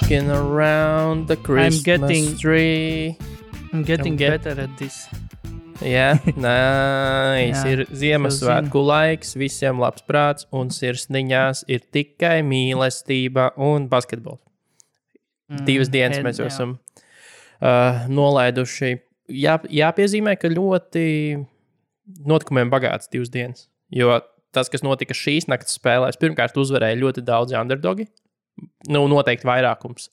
Rocking around the Christmas getting- tree. I'm getting Okay. better at this. Jā, nice. Jā, ir Ziemassvētku laiks, visiem labs prāts un sirsniņās ir tikai mīlestība un basketbols. Mm, Divas dienas head- mēs jau esam uh, nolaiduši. Jā, jāpiezīmē, ka ļoti notikumiem bagāts divas dienas. Jo tas, kas notika šīs naktas spēlēs, pirmkārt, uzvarēja ļoti daudzi underdogi. Nu, noteikti vairākums.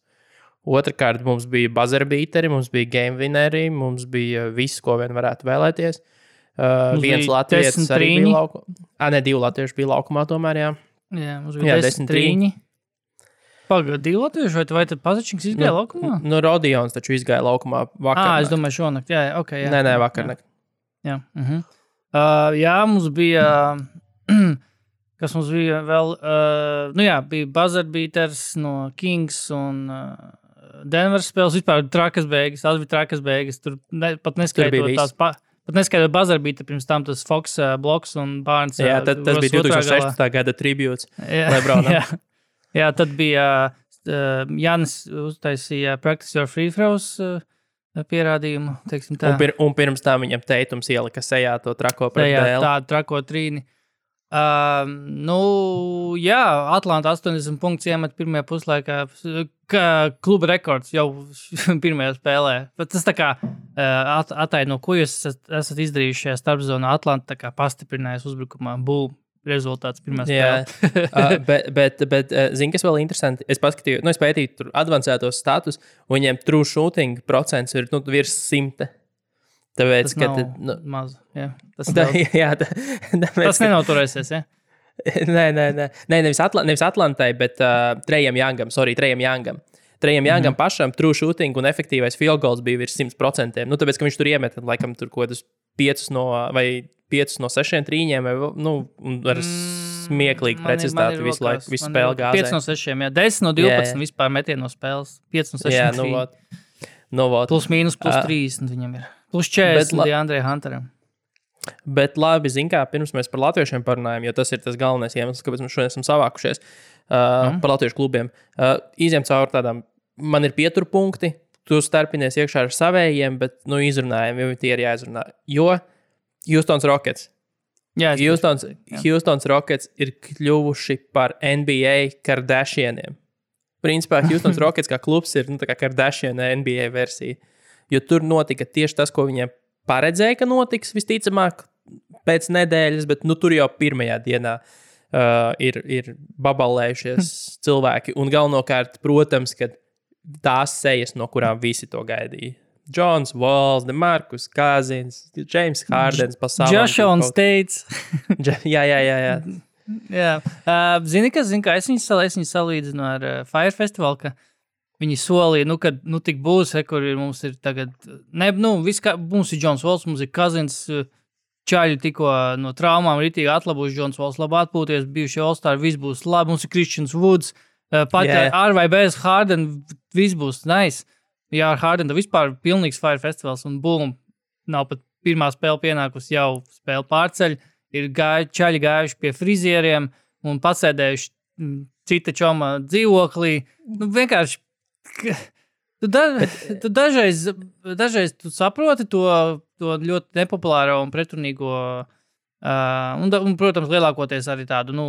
Otrakārt, mums bija buzzerbeateri, mums bija game winneri, mums bija viss, ko vien varētu vēlēties. Uh, Mums viens desmit arī trīņi. bija laukumā. Ah, ne, divi latvieši bija laukumā tomēr. Jā. Jā, mums Jā, bija desmit desmit trīņi. Pagaidā, divi latvieši, vai, vai tad Pazičings izgāja Nu, laukumā? Nu, Rodions taču izgāja laukumā vakar. Ah, es domāju, šonakt. Jā, jā, ok. Jā, Nē, nē, jā, vakar. Jā, Ne. jā. Uh -huh. uh, jā mums bija. Kas mums bija vēl? Uh, nu jā, bija Buzzardbeaters no Kings un uh, Denveras spēles. Vispār trakas beigas. Tas bija trakas beigas. Tur ne, pat neskaitot tās. Pa, pat neskaitot Buzzardbeater, pirms tam tas Fox uh, bloks un Barnes. Jā, tad, tas bija otrā galā. 2016. gada tribūts. Jā, jā. jā, tad bija uh, Jānis uztaisīja Practice Your Free Throws uh, pierādījumu. Un, pir, un pirms tam viņam teikums ielika sejā to trako pret Tajā dēlu. tādu trako trīni. Uh, nu, jā, Atlanta 80 punktus iemet pirmajā puslaikā. Kā kluba rekords jau pirmajā spēlē. Bet tas tā kā uh, at, ataino, ko jūs esat, esat izdarījuši šajā starpzonā. Atlanta tā kā pastiprinājās uzbrukumā. Būm, rezultāts pirmā spēlē. uh, bet, bet, bet uh, zini, kas vēl interesanti? Es paskatīju, nu, es pētīju tur avansētos status, un viņiem true shooting procents ir nu, virs simta. Tāpēc, Tas ka. nav tad, Nu, maz. Jā, tas, tā, daudz. jā, tā, tāpēc, tas nenoturēsies. Ja? Nē, nē, nē. nē nevis, Atla nevis Atlantai, bet uh, Trejam Jāngam. Sorry, Trejam Jāngam. Trejam Jāngam mm -hmm. pašam true shooting un efektīvais field goals bija virs 100%. Nu, tāpēc, ka viņš tur iemet, laikam, tur kaut kādus 5 no, vai 5 no 6 trīņiem, vai nu, ar smieklīgu precizitāti visu laiku, visu spēli 5 gāzē. no 6, jā, 10 no 12 Jā, jā, vispār metienu no spēles. 5 no 6. Jā, nu, vot. Nu, vot. Plus mīnus, plus Ā. 30 viņam ir. Plus Bet 40 la-. Andrejam Hunteram. Bet labi, zin kā, pirms mēs par latviešiem parunājam, jo tas ir tas galvenais iemesls, kāpēc mēs šodien esam savākušies uh, mm. par latviešu klubiem. Uh, Izņem cauri tādām, man ir pieturpunkti, tu starpinies iekšā ar savējiem, bet, nu, izrunājam, jo tie ir jāizrunā. Jo Houstons Rockets. Jā, Houstons, jā. Houstons Rockets ir kļuvuši par NBA Kardashianiem. Principā Houstons Rockets kā klubs ir nu, kā Kardashiana NBA versija. Jo tur notika tieši tas, ko viņiem paredzēja, ka notiks visticamāk pēc nedēļas, bet nu, tur jau pirmajā dienā uh, ir, ir babalējušies cilvēki. Un galvenokārt, protams, ka tās sejas, no kurām visi to gaidīja. Džons Walls, Demarkus Kazins, James Hardens, pasaulē. Joshons teica. Jā, jā, jā. jā. Jā, uh, zini, kas, zini, kā es viņu, sal, es viņu salīdzinu ar uh, Fire Festival, ka viņi solīja, nu, kad nu, tik būs, he, kur ir, mums ir tagad, ne, nu, viss, kā, mums ir Džons Vols, mums ir Kazins, uh, Čaļi tikko no traumām rītīgi atlabuši Džons Vols, labi atpūties, bijuši All-Star, viss būs labi, mums ir Kristians Woods, uh, pat yeah. ar vai bez Harden, viss būs nice. Jā, ar Hardenu vispār pilnīgs Fire Festivals un bum, nav pat pirmā spēle pienākusi, jau spēle pārceļ. Ir gāju, čaļi gājuši pie frizieriem un pasēdējuši mm, cita čoma dzīvoklī. Nu, vienkārši. Tu, da, tu dažreiz, dažreiz tu saproti to, to ļoti nepopulāro un pretrunīgo, uh, un, un, protams, lielākoties arī tādu nu,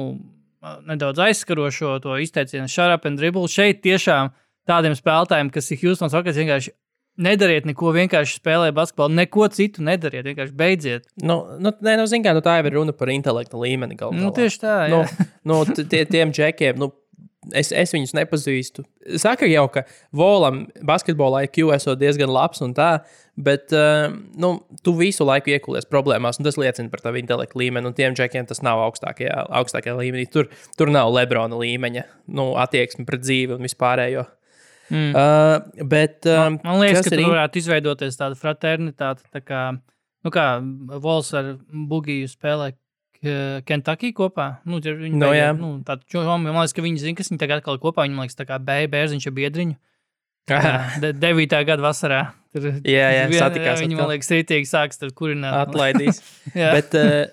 nedaudz aizskarošo to izteicienu, up and dribble. Šeit tiešām tādiem spēlētājiem, kas ir Houston's Rockets, vienkārši nedariet neko, vienkārši spēlējiet basketbolu, neko citu nedariet, vienkārši beidziet. Nu, nu, nē, nu, zin kā, nu, tā jau ir runa par intelektu līmeni. Galu Nu, galā. tieši tā, jā. nu, nu, tie, tiem džekiem, nu, es, es viņus nepazīstu. Saka jau, ka Volam basketbolā IQ esot diezgan labs un tā, bet uh, nu, tu visu laiku iekulies problēmās, un tas liecina par tavu intelektu līmeni. Un tiem džekiem tas nav augstākajā, augstākajā līmenī. Tur, tur nav Lebrona līmeņa nu, attieksme pret dzīvi un vispārējo. Mm. Uh, bet, um, Man liekas, kas ka ir tur in- varētu izveidoties tāda fraternitāte, tā kā, nu kā Vols ar Bugiju spēlē Kentucky kopā. Nu, viņi beigās- jā. nu, tāda čoma, man liekas, ka viņi zina, kas viņi tagad atkal kopā, viņi liekas, tā kā bē- bērziņš ar biedriņu. De, 9. gada vasarā. Tur, Jā, jā, satikās Viņi, atkal. man liekas, rītīgi sāks tur kurināt. atlaidīs. Bet uh,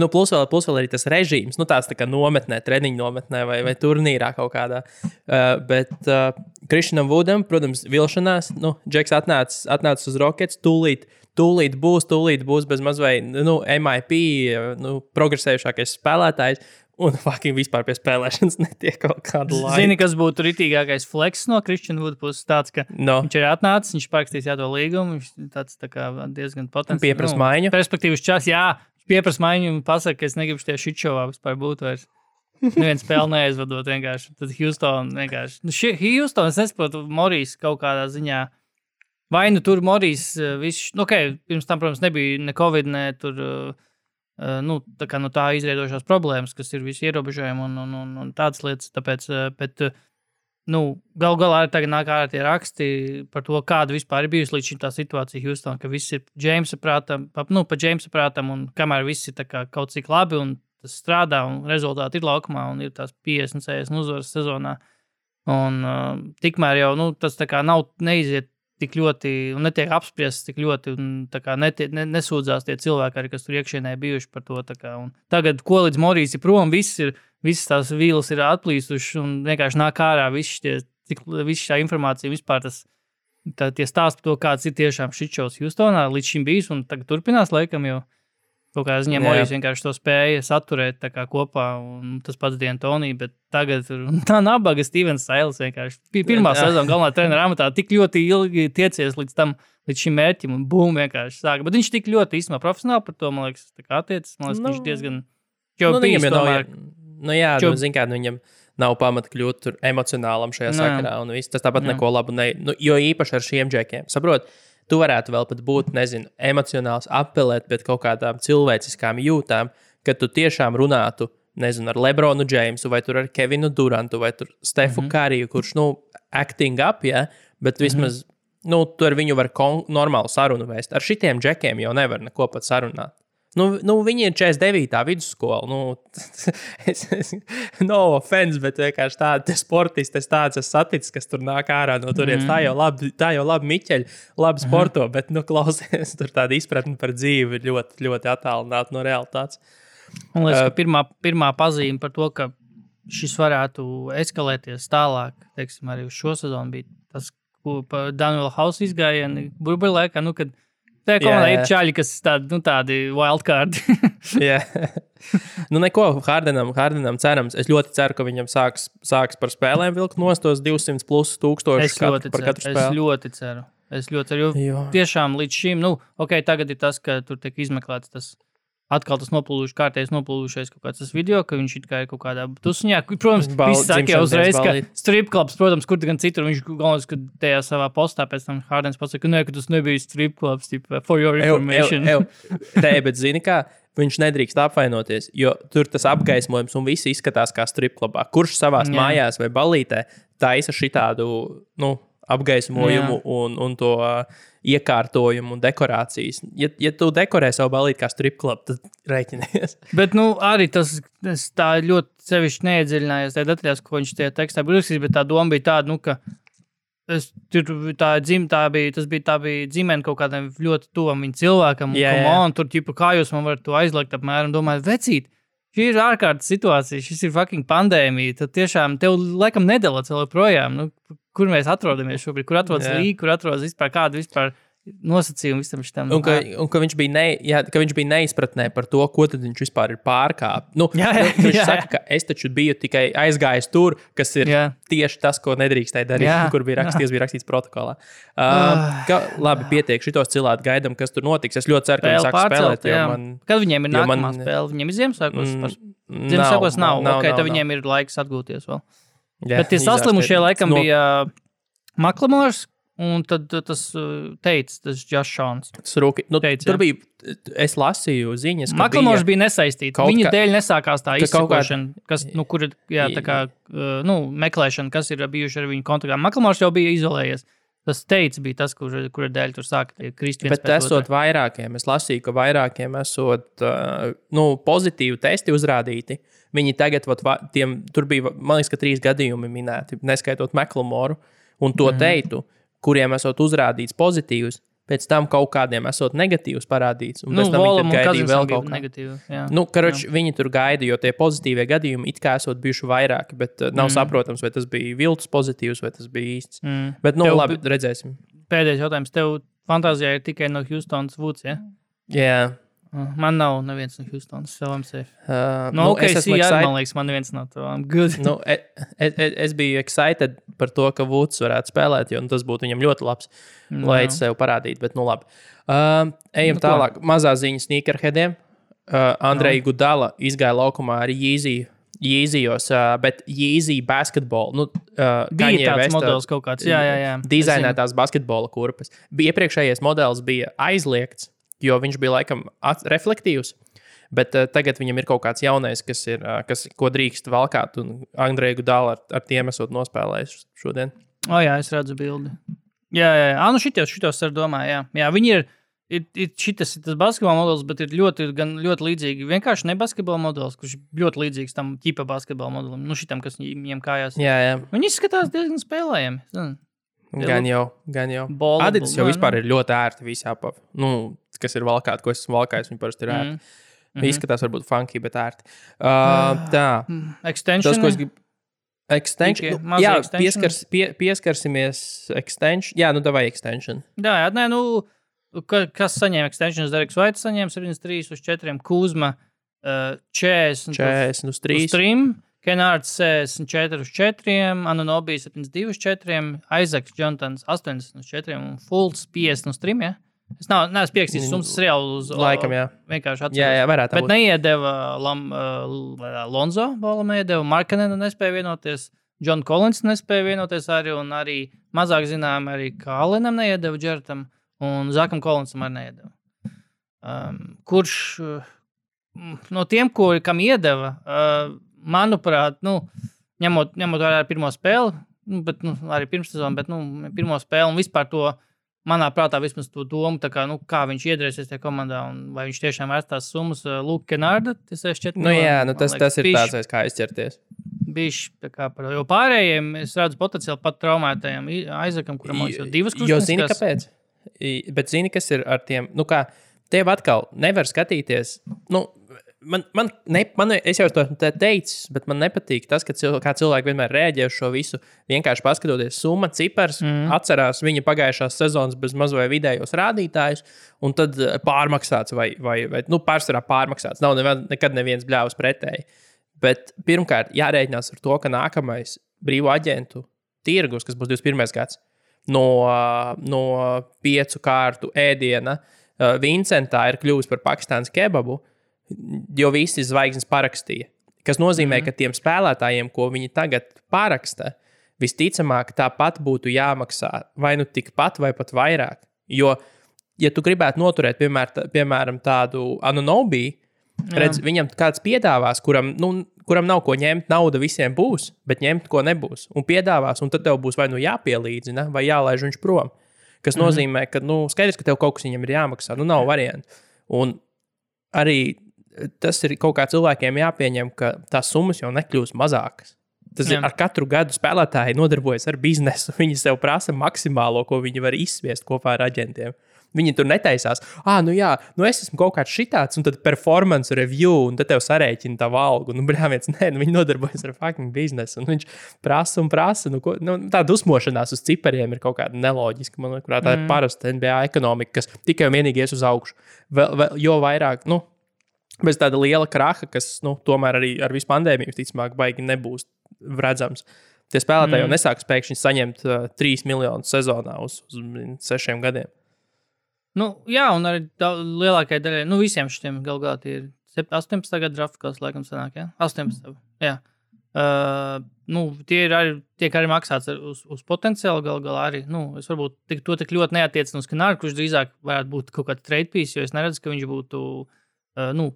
nu, plus, vēl, plus vēl arī tas režīms, nu, tāds tā kā nometnē, treniņu nometnē vai, vai turnīrā kaut kādā. Uh, bet uh, Krišnam Vudam, protams, vilšanās, nu, Džeks atnācis atnāc uz Rockets, tūlīt, tūlīt būs, tūlīt būs bez mazliet nu, MIP, nu, progresējušākais spēlētājs. Un fucking vispār pie spēlēšanas netiek kaut kāda laika. Zini, kas būtu rītīgākais fleks no Kristiāna Vuda puses? Tāds, ka No. viņš ir atnācis, viņš parakstīs jāto līgumu, viņš tāds tā kā diezgan potenciāls. Pieprasa maiņu. Perspektīvas čas, jā, pieprasa maiņu un pasaka, ka es negribu šajā šitšovā vispār būt vairs. Neviens spēle neaizvadot vienkārši. Tad Houston vienkārši. Nu, šie Houston, es nesaprotu, Morijas kaut kādā ziņā. Vai nu tur Morijas, eh, viss, nu, ok, pirms tam, protams, nebija ne Covid, ne tur. Uh, Uh, nu, tā kā no tā izriedošās problēmas, kas ir visi ierobežojumi un, un, un, un tādas lietas. Tāpēc, bet, uh, nu, gal galā arī tagad nāk ārā tie raksti par to, kāda vispār ir bijusi līdz šim tā situācija Houstonā, ka viss ir Jamesa prātam, pa, nu, pa Jamesa prātam, un kamēr viss ir kā kaut cik labi un tas strādā un rezultāti ir laukumā un ir tās 50, 60 uzvaras sezonā. Un uh, tikmēr jau nu, tas tā kā nav neiziet tik ļoti, un netiek apspriests tik ļoti, un kā netie, ne, nesūdzās tie cilvēki, arī, kas tur iekšienē bijuši par to. Kā, tagad, ko līdz Morijas ir prom, viss ir, visas tās vīles ir atplīsušas, un vienkārši nāk ārā viss šī informācija vispār tas. Tā, tie stāsti par to, kāds ir tiešām šis šovs Houstonā līdz šim bijis, un tagad turpinās laikam jau. Kaut kā ziņā. Morijas vienkārši to spēja saturēt kopā, un tas pats Dientonī, bet tagad tā nabaga Stevens Sails vienkārši. Pi- Pirmā sezona galvenā trenera amatā tik ļoti ilgi tiecies līdz tam, līdz šim mērķim, un bum, vienkārši sāka. Bet viņš tik ļoti īstenībā profesionāli par to, man liekas, attiecis. Man liekas, Nu, viņš diezgan. Jau nu, jau nav, tomēr. nu, jā, Čo- nu, zin kā, nu, viņam nav pamata kļūt emocionālam šajā Nē. sakarā. Un viss tas tāpat Jā. neko labu ne. Nu, jo īpaši ar šiem džekiem. Saprot, tu varētu vēl pat būt, nezinu, emocionāls, apelēt pret kaut kādām cilvēciskām jūtām, kad tu tiešām runātu. Nezinu, ar Lebronu Džeimsu, vai ar Kevinu Durantu, vai tur Stefu mm Mhm. -hmm. Kariju, kurš, nu, acting up, ja, bet vismaz, mm -hmm. nu, tu ar viņu var kon- normālu sarunu vēst. Ar šitiem džekiem jau nevar neko pat sarunāt. Nu, nu, viņi ir 49. vidusskola. Nu, es, es, no offense, bet vienkārši tādi sportisti, es tāds esmu saticis, kas tur nāk ārā no turienes. Mm. Tā jau labi, tā jau labi Miķeļi, labi sporto, mm. bet, nu, klausies, tur tāda izpratne par dzīvi ļoti, ļoti attālināta no realitātes. Man liekas, Uh, pirmā, pirmā pazīme par to, ka šis varētu eskalēties tālāk, teiksim, arī uz šo sezonu, bija tas, ko Daniela Hausa izgājienu burbuļsakā. Nu, kad Tajā komandā Jā, ir čaļi, kas ir tādi, nu, tādi wildcard. Jā, nu neko, Hārdenam, Hārdenam cerams. Es ļoti ceru, ka viņam sāks, sāks par spēlēm vilkt nost tos 200 plus tūkstošus es kat, ļoti par ceru. katru Es spēli. ļoti ceru. Es ļoti ceru. Jo Jo. tiešām līdz šim, nu, ok, tagad ir tas, ka tur tiek izmeklēts tas. Atkal tas noplūdušais, kārtējs noplūdušais kaut kāds video, ka viņš kā ir kaut kādā tusiņā. Protams, visi saka jau uzreiz, ka ballīte. strip clubs, protams, kur gan citur, viņš galvenais, ka tajā savā postā pēc tam Hārdens pasaka, ka nē, ka tas nebija strip clubs, tipa, for your Ew, ew, information. ew. Nē, bet zini, kā viņš nedrīkst apvainoties, jo tur tas apgaismojums un viss izskatās kā stripklubā. Kurš savā Jā. mājās vai balītē taisa šitādu nu, apgaismojumu Jā. un, un to uh, iekārtojumu un dekorācijas? Ja, ja tu dekorē savu balīti kā stripklubu, tad rēķinies. Bet, nu, arī tas, ļoti sevišķi neiedziļinājās tajā detaļās, ko viņš tajā tekstā bija rakstījis, bet tā doma bija tāda, nu, ka es, tur tā, dzim, tā bija, tas bija, tā bija ģimene kaut kādam ļoti tuvam cilvēkam. Jā, un, jā. un tur, ķipa, kā jūs man varat to aizliegt, apmēram, domājot, vecīt. Šī ir ārkārtas situācija, šis ir fucking pandēmija. Tad tiešām tev laikam nedala vēl projām. Nu, kur mēs atrodamies šobrīd? Kur atrodas Jā. līnija, kur atrodas vispār kāda vispār nosacījuma visam šitam? Un ka, un ka, viņš bija ne, jā, ka viņš bija neizpratnē par to, ko viņš vispār ir pārkāpis. Nu, Jā, jā, nu, viņš jā, saka, ka es taču biju tikai aizgājis tur, kas ir Jā. tieši tas, ko nedrīkstēja darīt, Jā. kur bija rakstīts, bija rakstīts protokolā. Uh, ka, labi, pietiek, šitos cilvēkus gaidām, kas tur notiks. Es ļoti ceru, ka viņi sāks spēlēt. pārcelt, jā. Man, Kad viņiem ir nākamā man- spēle? Viņiem ir Ziemassvētkos. Mm, Mm, Ziemassvētkos nav. nav, nav, okay, nav, tad viņiem ir laiks atgūties vēl. jā, Bet tie saslimušie ka- laikam no- bija Maklamors un tad uh, tas uh, teica, tas rūki- Nu, Teica, tur bija, es lasīju ziņas, ka Maklamors bija, bija nesaistīts. Viņa kā- dēļ nesākās tā kaut kā- izsakošana, kas, nu, kur ir jā, tā kā, uh, nu, meklēšana, kas ir bijuši ar viņu kontaktā. Maklamors jau bija izolējies. Tas teica, bija tas, kur, kur dēļ tur sāka tie kristi. Bet esot vairākiem, es lasīju, ka vairākiem esot nu, pozitīvi testi uzrādīti. Viņi tagad, vat, va, tiem, tur bija, man liekas, ka trīs gadījumi minēti, neskaitot Meklamoru un to mm -hmm. teitu, kuriem esot uzrādīts pozitīvs. pēc tam kaut kādiem esot negatīvs parādīts. Un Nu, pēc tam viņi Volam un gaidīja vēl kaut ko. negatīvi. Jā. Nu, karoč, viņi tur gaida, jo tie pozitīvie gadījumi it kā esot bijuši vairāki, bet uh, nav Mm. saprotams, vai tas bija viltus pozitīvs vai tas bija īsts. Mm. Bet, nu, Tev labi, bi- redzēsim. Pēdējais jautājums. Tev fantāzijā ir tikai no Houstonas Woods. Ja? Jā, Uh, Man nav neviens no Houstonas. Savam safe. uh, No nu, OKC es esmu arī, excited. man liekas, man neviens nav to. I'm good. Nu, es, es, es biju excited par to, ka Vuds varētu spēlēt, jo nu, tas būtu viņam ļoti labs, Nu, lai jā. sev parādītu. Bet, nu, labi. Uh, ejam Nu, tālāk. Mazā ziņa sneakerheadiem. Uh, Andreja Gudala izgāja laukumā ar Yeezy. Yeezijos, uh, bet Yeezy basketbolu. Nu, uh, Bija tāds Westa modelis kaut kāds. Jā, jā, jā. Dizainētās basketbola kurpes. Iepriekšējais modelis bija aizliegts, jo viņš bija laikam reflektīvs. Bet uh, tagad viņam ir kaut kāds jaunais, kas, ir, uh, kas ko drīkst valkāt. Un Andrejs Gudāla ar, ar tiem esot nospēlējis šodien. O, jā, es redzu bildi. Jā, jā, jā. Nu šitos, šitos ar domāju, jā. jā. Viņi ir, ir, ir šitas ir tas basketbola modelis, bet ir ļoti, gan ļoti līdzīgi. Vienkārši ne basketbola modelis, kurš ļoti līdzīgs tam ķipa basketbola modelim. Nu, šitam, kas viņiem kājās. Jā, jā. Viņi izskatās diezgan spēlējami. Gan jau, gan jau. Ballable, Adidas jau vispār ne? ir ļoti ērti visā apā. Nu, kas ir valkāts, ko esmu valkājis, viņi parasti ir ērti. Mhm. Mm. Izskatās varbūt funky, bet ērti. Uh, tā. Mm, Extension. Tas, ko es gribu. Extension. Nu, jā, extension? pieskars, pie, pieskarsimies extension. Jā, nu, vai extension. Jā, jā nē, nu, ka, kas saņēma extensions? Deriks Vaits saņēma 73 uz 4, Kuzma uh, 40 uz 40 uz 3. 3, Kenārds 64 uz 4, Anunobi 72 uz 4, Aizaks Jontons 80 uz 4 un Fulls 50 uz 3. Ja? Es nav, neesmu pierakstīts Mm, summas reāli uz Laikam, jā. Vienkārši atceros. Jā, jā, varētu Bet būt. neiedeva Lam, uh, Lonzo, Bolam neiedeva, Markanena nespēja vienoties, John Collins nespēja vienoties arī, un arī mazāk zinām, arī Kālenam neiedeva Džertam, un Zakam Collinsam arī neiedeva. Um, kurš uh, no tiem, ko, kam iedeva, uh, manuprāt, nu, ņemot, ņemot vērā pirmo spēli, nu, bet nu, arī pirmssezonu, bet nu, pirmo spēli un vispār to manā prātā vismaz to domu, kā, nu, kā viņš iedrēsies tajā komandā un vai viņš tiešām vērts tās summas. uh, Luka Kenārda, tas ir 4 Nu, jā, nu, tas, tas ir tāds, aiz kā izķerties. Bišķi, tā kā par, jo pārējiem es redzu potenciāli pat traumētajam Aizakam, kuram liekas, jau divas Jo kustas. zini, kāpēc? I- Bet zini, kas ir ar tiem, nu, kā tev atkal nevar skatīties. Nu, Man, man, ne, man, es jau to te teicu, bet man nepatīk tas, ka cil, kā cilvēki vienmēr reaģē uz šo visu. Vienkārši paskatoties, summa, cipars, mm. atcerās viņa pagājušās sezonas bez maz vai vidējos rādītājus, un tad eh, pārmaksāts vai, vai, vai nu, pārsvarā pārmaksāts. Nav nevien, nekad neviens bļāvis pretēji. Bet pirmkārt, jārēķinās ar to, ka nākamais brīvo aģentu tirgus, kas būs 21. gads, no, no piecu kārtu ēdiena, uh, Vincentā ir kļuvis par Pakistānas kebabu, jo visi zvaigznes parakstīja. Tas nozīmē, mm. ka tiem spēlētājiem, ko viņi tagad paraksta, visticamāk, tāpat būtu jāmaksā vai nu tikpat, vai pat vairāk. Jo, ja tu gribētu noturēt, piemēr, tā- piemēram, tādu anonobiju, redz, viņam kāds piedāvās, kuram, nu, kuram nav ko ņemt, nauda visiem būs, bet ņemt ko nebūs. Un piedāvās, un tad tev būs vai nu jāpielīdzina, vai jālaiž viņš prom. Tas -hmm. nozīmē, ka nu, skaidrs, ka tev kaut kas viņam ir jāmaksā. Nu, nav variantu. Un arī tas ir kaut kā cilvēkiem jāpieņem, ka tās summas jau nekļūst mazākas. Tas Jā. Ir ar katru gadu spēlētāji nodarbojas ar biznesu. Viņi sev prasa maksimālo, ko viņi var izsviest kopā ar aģentiem. Viņi tur netaisās, ah, nu jā, nu es esmu kaut kāds šitāds, un tad performance review, un tad tev sarēķina tā valgu. Nu, brāviens, nē, nu, viņi nodarbojas ar fucking biznesu, un viņš prasa un prasa. Nu, ko, nu, tā dusmošanās uz cipariem ir kaut kāda neloģiska. Man liekas, tā mm. ir parasta NBA ekonomika, kas tikai un vienīgi ies uz augšu. Vēl, vēl, jo vairāk, nu, bez tāda liela kraha, kas nu, tomēr arī ar visu pandēmiju, ticamāk, baigi nebūs redzams. Tie spēlētāji mm. jau nesāks pēkšņi saņemt uh, 3 miljonus sezonā uz, uz 6 gadiem. Nu, jā, un arī lielākajai daļai, nu, visiem šiem galu galā ir sep- 18. gada drafts, kas laikam sanāk, jā? 18. Jā. Uh, nu, tie ir arī, tiek arī maksāts ar, uz, uz potenciālu galu galā arī. Nu, es varbūt tik, to tik ļoti neatiecinu uz Kanāru, kurš drīzāk varētu būt kaut kāds trade piece, jo es neredzu, ka viņš būtu, uh, nu,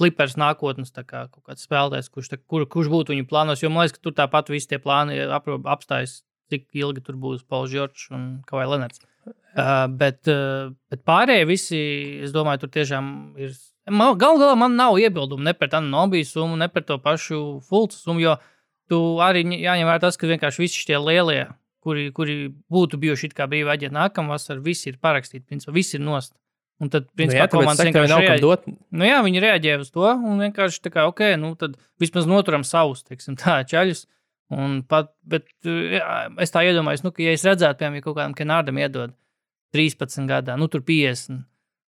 klipers nākotnes kā kaut kāds spēlētājs, kurš, tā, kur, kurš būtu viņu plānos. Jo man liekas, ka tur tāpat visi tie plāni apstājas, cik ilgi tur būs Pauls Čorčs un Kavai Lenards. Uh, bet, uh, bet pārējie visi, es domāju, tur tiešām ir. Galu galā man nav iebildumu ne par tādu nobiju summu, ne par to pašu fulcu summu, jo tu arī jāņem vērā tas, ka vienkārši visi šie lielie kuri, kuri būtu bijuši it kā brīvi aģenti nākamā vasarā, visi ir parakstīti, principā, visi ir nost. Un tad, Nu, principā, jā, tāpēc komandas vienkārši nav reaģē- dot. Nu, jā, viņi reaģēja uz to un vienkārši tā kā, ok, nu, tad vismaz noturam savus, teiksim, tā, čaļus. Un pat, bet jā, es tā iedomājos, nu, ka, ja es redzētu, piemēram, ja kaut kādam kanādam iedod 13 gadā, nu, tur 50,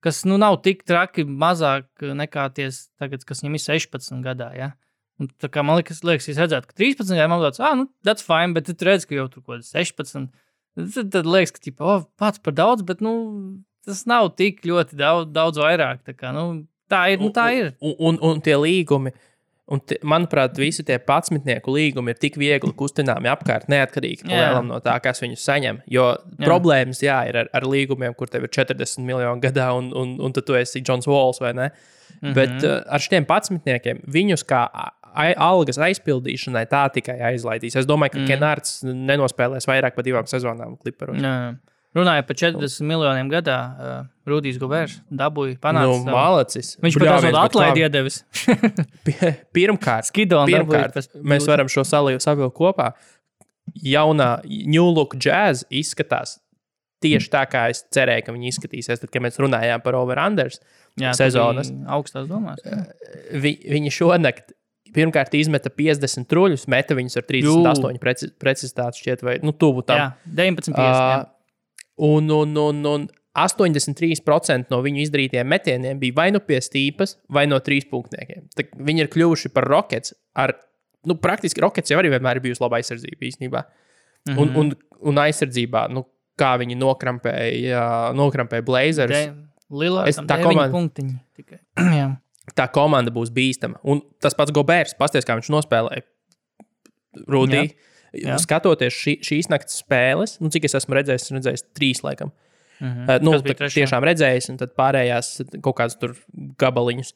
kas, nu, nav tik traki mazāk nekā ties tagad, kas viņam ir 16 gadā, ja. Un, tā kā man liekas, liekas, es redzētu, ka 13 gadiem man liekas, ah, nu, that's fine, bet tu redz, ka jau tur kaut kāds 16. Tad, tad liekas, ka, tipo, oh, pats par daudz, bet, nu, tas nav tik ļoti daudz, daudz vairāk. Tā, kā, nu, tā ir, nu, tā ir. Un, un, un tie līgumi, un te, manuprāt, visi tie patsmitnieku līgumi ir tik viegli kustināmi apkārt, neatkarīgi no tā, kas viņus saņem. Jo jā. problēmas, jā, ir ar, ar līgumiem, kur tev ir 40 miljoni gadā, un, un, un tad tu esi Jons Vols vai ne. Mm -hmm. Bet uh, ar šiem patsmitniekiem viņus kā algas aizpildīšanai tā tikai aizlaidīs. Es domāju, ka mm. Kenārds nenospēlēs vairāk par divām sezonām kliparos. Jā. Runāja par 40 miljoniem gadā. Uh, Rudijs Gobērs dabūja panākt. Nu, malacis. Viņš pat tādu atlaidi iedevis. Pi- Pirmkārt, Skidonu pirmkārt mēs varam šo salīdzināt savilkt kopā. Jaunā New Look Jazz izskatās tieši tā, kā es cerēju, ka viņi izskatīsies. Tad, kad mēs runājām par over-unders Jā, tu sezonas, Augstās domās. jā. vi, viņi šonakt pirmkārt izmeta 50 truļus, meta viņus ar 38 preci, precizitāti, šķiet, vai nu, tuvu tam. Jā, 19. Uh, un, un, un, un 83% no viņu izdarītiem metieniem bija vai nu pie stīpas, vai no trīs punktiem. Viņi ir kļuvuši par rokets. Ar, nu, praktiski rokets jau arī vienmēr ir bijusi laba aizsardzība īstenībā. Mm -hmm. un, un, un aizsardzībā, nu, kā viņi nokrampēja, nokrampēja Blazers. Lielā Es- tā komanda- būs bīstama. Un tas pats Gobērs, pasties, kā viņš nospēlēja Rudiju. Jā. Skatoties šī, šīs naktas spēles, nu, cik es esmu redzējis, esmu redzējis trīs, laikam. Mhm. Uh, nu, tā- tiešām redzējis, un tad pārējās kaut kādas tur gabaliņus.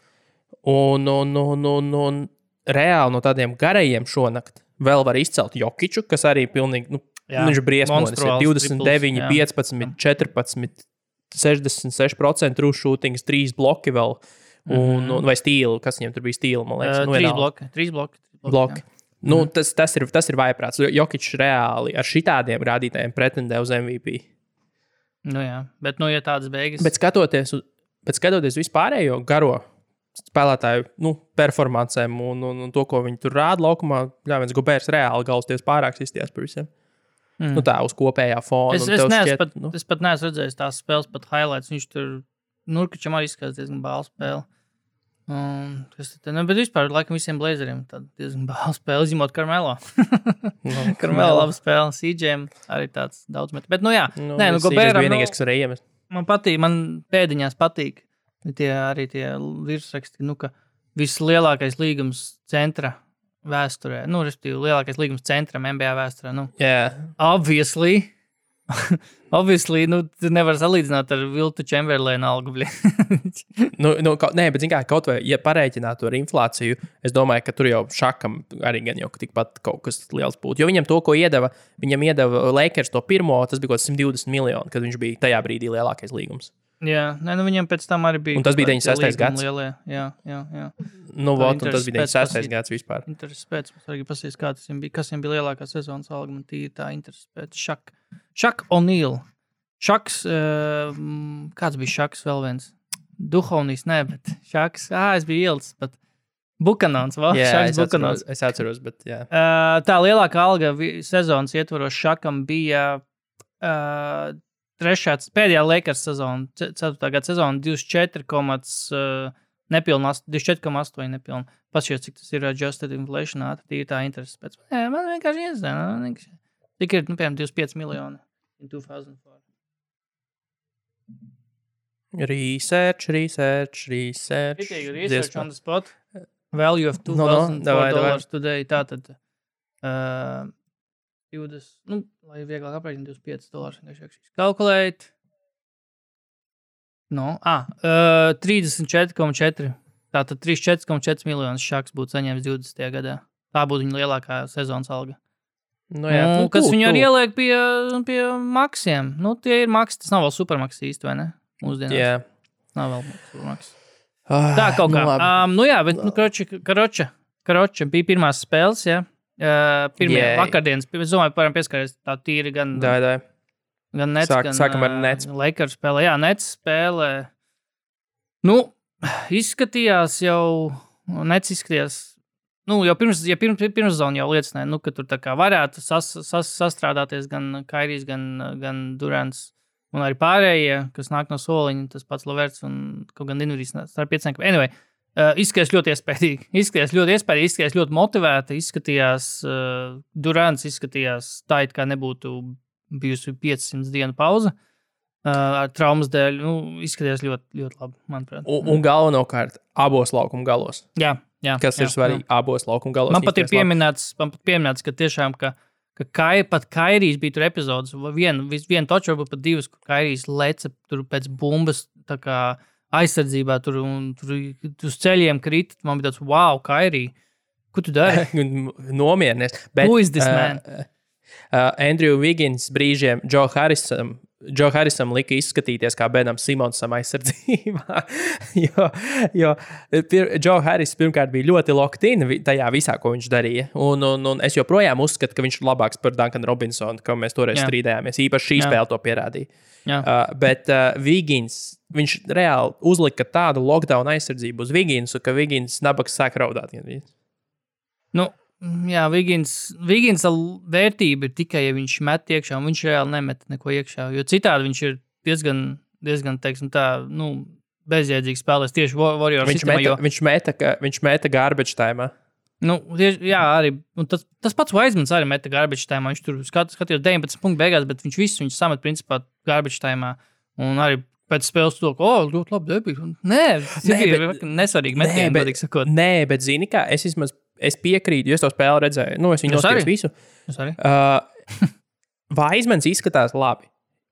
Un, un, un, un, un reāli no tādiem garajiem šonakt vēl var izcelt Jokiču, kas arī pilnīgi, nu, Jā, viņš ir briesmonis. Ir monstruāls 29, triples, jā. 15, 14, 66% true shooting, 3 bloki vēl. Un, un, vai stīli, kas viņam tur bija stīli, man liekas, Uh, nu, trīs bloki. Trīs bloki. trīs bloki. Nu, tas, tas, ir, tas ir vaiprāts. Jokičs reāli ar šitādiem rādītājiem pretendē uz MVP. Nu, jā, bet, nu, ja tādas beigas. Bet skatoties uz, bet skatoties vispārējo garo spēlētāju nu, performancēm un, un, un to, ko viņi tur rāda laukumā, jā, viens gubērs reāli galsties pārāk izties par visiem. Mm. Mm. Nu, tā uz kopējā fona. Es, es, neesmu šķiet, pat, nu, es pat neesmu redzējis tās spēles, pat highlights. Viņš tur Nurkačam arī izskatās diezgan bāla spēle. Um, kas tad, nu, bet vispār, laikam, visiem blazeriem tāda diezgan bāla spēle, izņemot Karmelo. nu, Karmelo laba spēle, CJM arī tāds daudz met. Bet, nu jā, Nu, Nē, nu, tas ir Gobēram, vienīgais, nu- kas var iemest. man patīk, man pēdiņās patīk tie arī tie virsraksti, nu, ka vislielākais līgums centra vēsturē, nu, respektīvi, lielākais līgums centram NBA vēsturē, nu, Jā, obviously. Obviously, nu, tu nevari salīdzināt ar Viltu Čemberlēnu algu. nu, nu, kaut, nē, bet zin kā, kaut vai, ja pareiķinātu ar inflāciju, es domāju, ka tur jau šakam arī gan jau tikpat kaut kas liels būtu. Jo viņam to, ko iedeva, viņam iedeva Lakers to pirmo, tas bija kaut kāds 120 miljoni, kad viņš bija tajā brīdī lielākais līgums. jā, nē, nu, viņam pēc tam arī bija. Un tas bija kaut kādi 96. līgumi gads. Lielie. Jā, jā, jā. Nu, vot, tas bija intereses pēc 96. pasīt. gads vispār. Interesants pēc. Mums arī pasīs, kā tas viņam bija. Kas viņam bija lielākā sezonas alga? Man tīri tā intereses pēc. Šak, Šak O'Neill. Šaks, uh, kāds bija Šaks vēl viens? Duhovnīs, ne, bet Šaks, ah, es biju ielicis, bet Bukanons, vēl Jā, Šaks es atceros, es atceros, bet jā. Uh, tā lielākā alga sezonas ietvaros Šakam bija uh, trešā, pēdējā Lakers sezona, 4. gada sezona 24, uh, nepilnā, 24,8 nepilnā. Paskaties, cik tas ir adjusted inflation, ātri tā interesi pēc. Nē, man vienkārši izdevās. Tik ir, nu, piemēram, 25 miljoni in 2004. Research, research, research. Tikai research on the spot. Value of No, no, 2000 davai, davai. dollars today. Tātad, uh, 20, nu, lai vieglāk aprēķināt, 25 dolārus vienkārši. Kalkulēt. No, ah, uh, 34,4. Tātad 34,4 miljonus šāks būtu saņēmis 20. gadā. Tā būtu viņa lielākā sezonas alga. Nu, Jā, nu, kas tu, viņu arī ieliek pie, pie maksiem. Nu, tie ir maks, tas nav vēl supermaks īsti, vai ne? Mūsdienās. Jā. Nav vēl supermaks. Ah, Tā kaut kā. Nu, um, nu jā, bet, nu, karoči, karoči, karoči bija pirmās spēles, jā. Uh, pirmie Jē. vakardienas, es domāju, varam pieskarties tā tīri gan, Tā, tā. gan Nets, Sāk- gan sākam ar Nets. Lakers spēlē. Jā, Nets spēlē. Nu, izskatījās jau, Nets izskatījās. Nu, jau pirms, ja pirms, pirms zona jau liecināja, nu, ka tur varētu sas, sas, sastrādāties gan Kairijs, gan, gan Durants. Un arī pārējie, kas nāk no soliņa, tas pats Laverts un kaut gan Dinvidis starp pieciem. Anyway, Uh, izskatījās ļoti iespaidīgi. Izskatījās ļoti iespaidīgi, izskatījās ļoti motivēti. Izskatījās, uh, Durants izskatījās tā, it kā nebūtu bijusi 500 dienu pauze. Uh, ar traumas dēļ nu, izskatījās ļoti, ļoti labi, manuprāt. Un, un galvenokārt abos laukuma galos. jā, jā, Kas jā, ir svarīgi? Abos laukuma galos. Man pat ir pieminēts, man pat pieminēts ka tiešām, ka, ka kai, pat Kairijas bija tur epizodes, viena vien toču, varbūt pat divas, kur Kairijas leca tur pēc bumbas. kā Aizsardzībā tur, un, tur uz ceļiem krīt. Man bija tāds, wow, Kairija, ko tu dari? Nomierinies. Bet, Who is this uh, man? Uh, Andrew Wiggins brīžiem Joe Harrisam. Džo Harisam lika izskatīties kā Benam Simonsam aizsardzībā. jo jo pir, Džo Haris pirmkārt bija ļoti vi- tajā visā, ko viņš darīja. Un, un, un es joprojām uzskatu, ka viņš ir labāks par Dunkanu Robinsonu, kā mēs toreiz Jā. strīdējāmies. Īpaši šī Jā. spēle to pierādīja. Jā. Uh, bet uh, Vigins, viņš reāli uzlika tādu lockdown aizsardzību uz Viginsu, ka Vigins nabaks sāk raudāt. Nu, jā, Vigins, Vigins vērtība ir tikai, ja viņš met iekšā, un viņš reāli nemet neko iekšā. Jo citādi viņš ir diezgan, diezgan teiksim, tā, nu, bezjēdzīgs spēlētājs tieši Wa- Warriors Viņš sistēmā. meta, Jo, viņš meta, viņš meta garbage time. nu, tieši, jā, arī un tas, tas pats Vaismans arī meta garbage time. Viņš tur skat, skatījās 19 punktu beigās, bet viņš visu viņu samet principā garbage time. Un arī pēc spēles to, ka, oh, ļoti labi debija. Nē, tas Nē, ir bet- nesvarīgi. Nē, bet- godīgi sakot. Nē, bet zini, kā es vismaz es piekrītu, jo es to spēli redzēju. Nu, es viņu noskatījos visu. Es arī. Uh, Vaismans izskatās labi.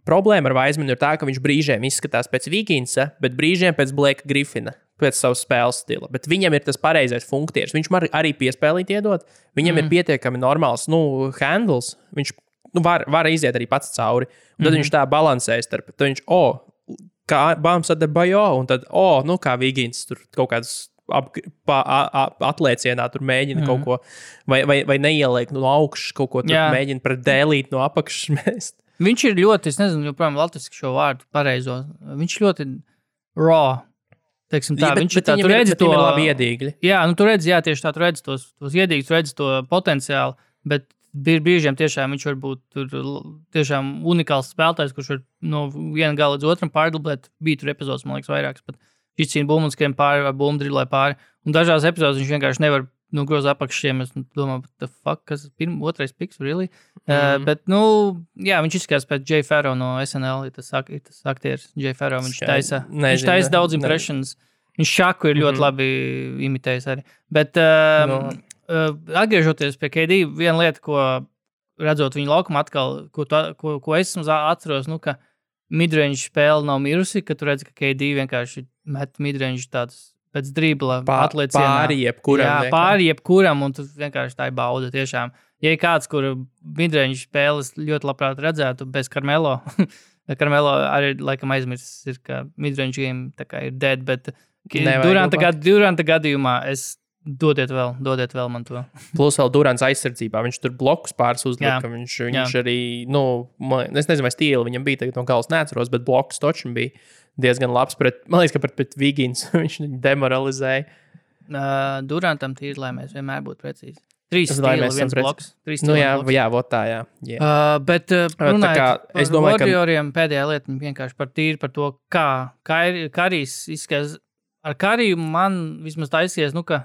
Problēma ar Vaismanu ir tā, ka viņš brīžiem izskatās pēc Viginsa, bet brīžiem pēc Blake Griffina, pēc savas spēles stila. Bet viņam ir tas pareizais funkcijas. Viņš man arī piespēlīt iedot. Viņam mm. ir pietiekami normāls nu, handles. Viņš nu, var, var iziet arī pats cauri. Un tad mm viņš tā balansē starp. Tad viņš, oh, kā Bāms ar Bajo, un tad, oh, nu, kā Vigins tur kaut kādas. Ap, pa, a, atliecienā tur mēģina mm. kaut ko, vai, vai, vai neieliek no augšas, kaut ko tur Jā. mēģina pret dēlīt no apakšas mest. Viņš ir ļoti, es nezinu, joprojām latviešu šo vārdu pareizo. Viņš ļoti raw. Teiksim, tā, Ja, bet- viņš bet tā, tur bet to labi iedīgļi. Jā, nu, tur redzi, jā, tieši tā, tur redzi tos, tos iedīgus, tur redzi to potenciālu. Bet brīžiem tiešām viņš var būt tur tiešām unikāls spēlētājs, kurš var no viena gala līdz otram pārdublēt. Bija tur epizodes, man liekas, vairākas. Bet viņš cīnīja bumbu un skrien pāri vai bumbu drillē pāri. Un dažās epizodēs viņš vienkārši nevar nu, grozīt apakšiem. Es domāju, fuck, kas ir pirmais, otrais piks, really? Mm. Uh, bet, nu, jā, viņš izskatās pēc J. Ferro no SNL. ir Tas, ir tas aktieris J. Ferro. Viņš taisa, viņš nezinu, taisa ne- daudz impressions. Viņš šāku ir ļoti Mhm. labi imitējis arī. Bet, uh, No. uh, atgriežoties pie KD, viena lieta, ko redzot viņa laukumā, atkal, ko, tu, ko, ko es atceros, nu, ka midrange spēle nav mirusi, ka tu redzi, ka KD vienkārši met midrange tādus pēc dribla atlicienā. pāri jebkuram, Jā, vienkārši. pāri jebkuram, un tu vienkārši tā ir bauda tiešām. Ja ir kāds, kur midrange spēles ļoti labprāt redzētu bez Karmelo, Karmelo arī laikam aizmirsis, ir, ka midrange game ir dead, bet Duranta, gad, Duranta gadījumā es dodiet vēl, dodiet vēl man to. Plus vēl Durants aizsardzībā. Viņš tur blokus pāris uzlika. Jā. Viņš, viņš arī, nu, man, es nezinu, vai stīli viņam bija tagad no galas neatceros, bet blokus točam bija diezgan labs. Pret, man liekas, ka pret, pret Vigins viņš demoralizēja. Uh, Durantam tīri, lai mēs vienmēr būtu precīzi. Trīs esam viens bloks. Trīs Nu, jā, bloks. jā, tā, jā. jā. Uh, bet uh, runājot par domāju, ka- Warrioriem pēdējā lieta vienkārši par tīri par to, kā Kari- Karijs izskatās. Ar Kariju man vismaz tā izskatās, nu, ka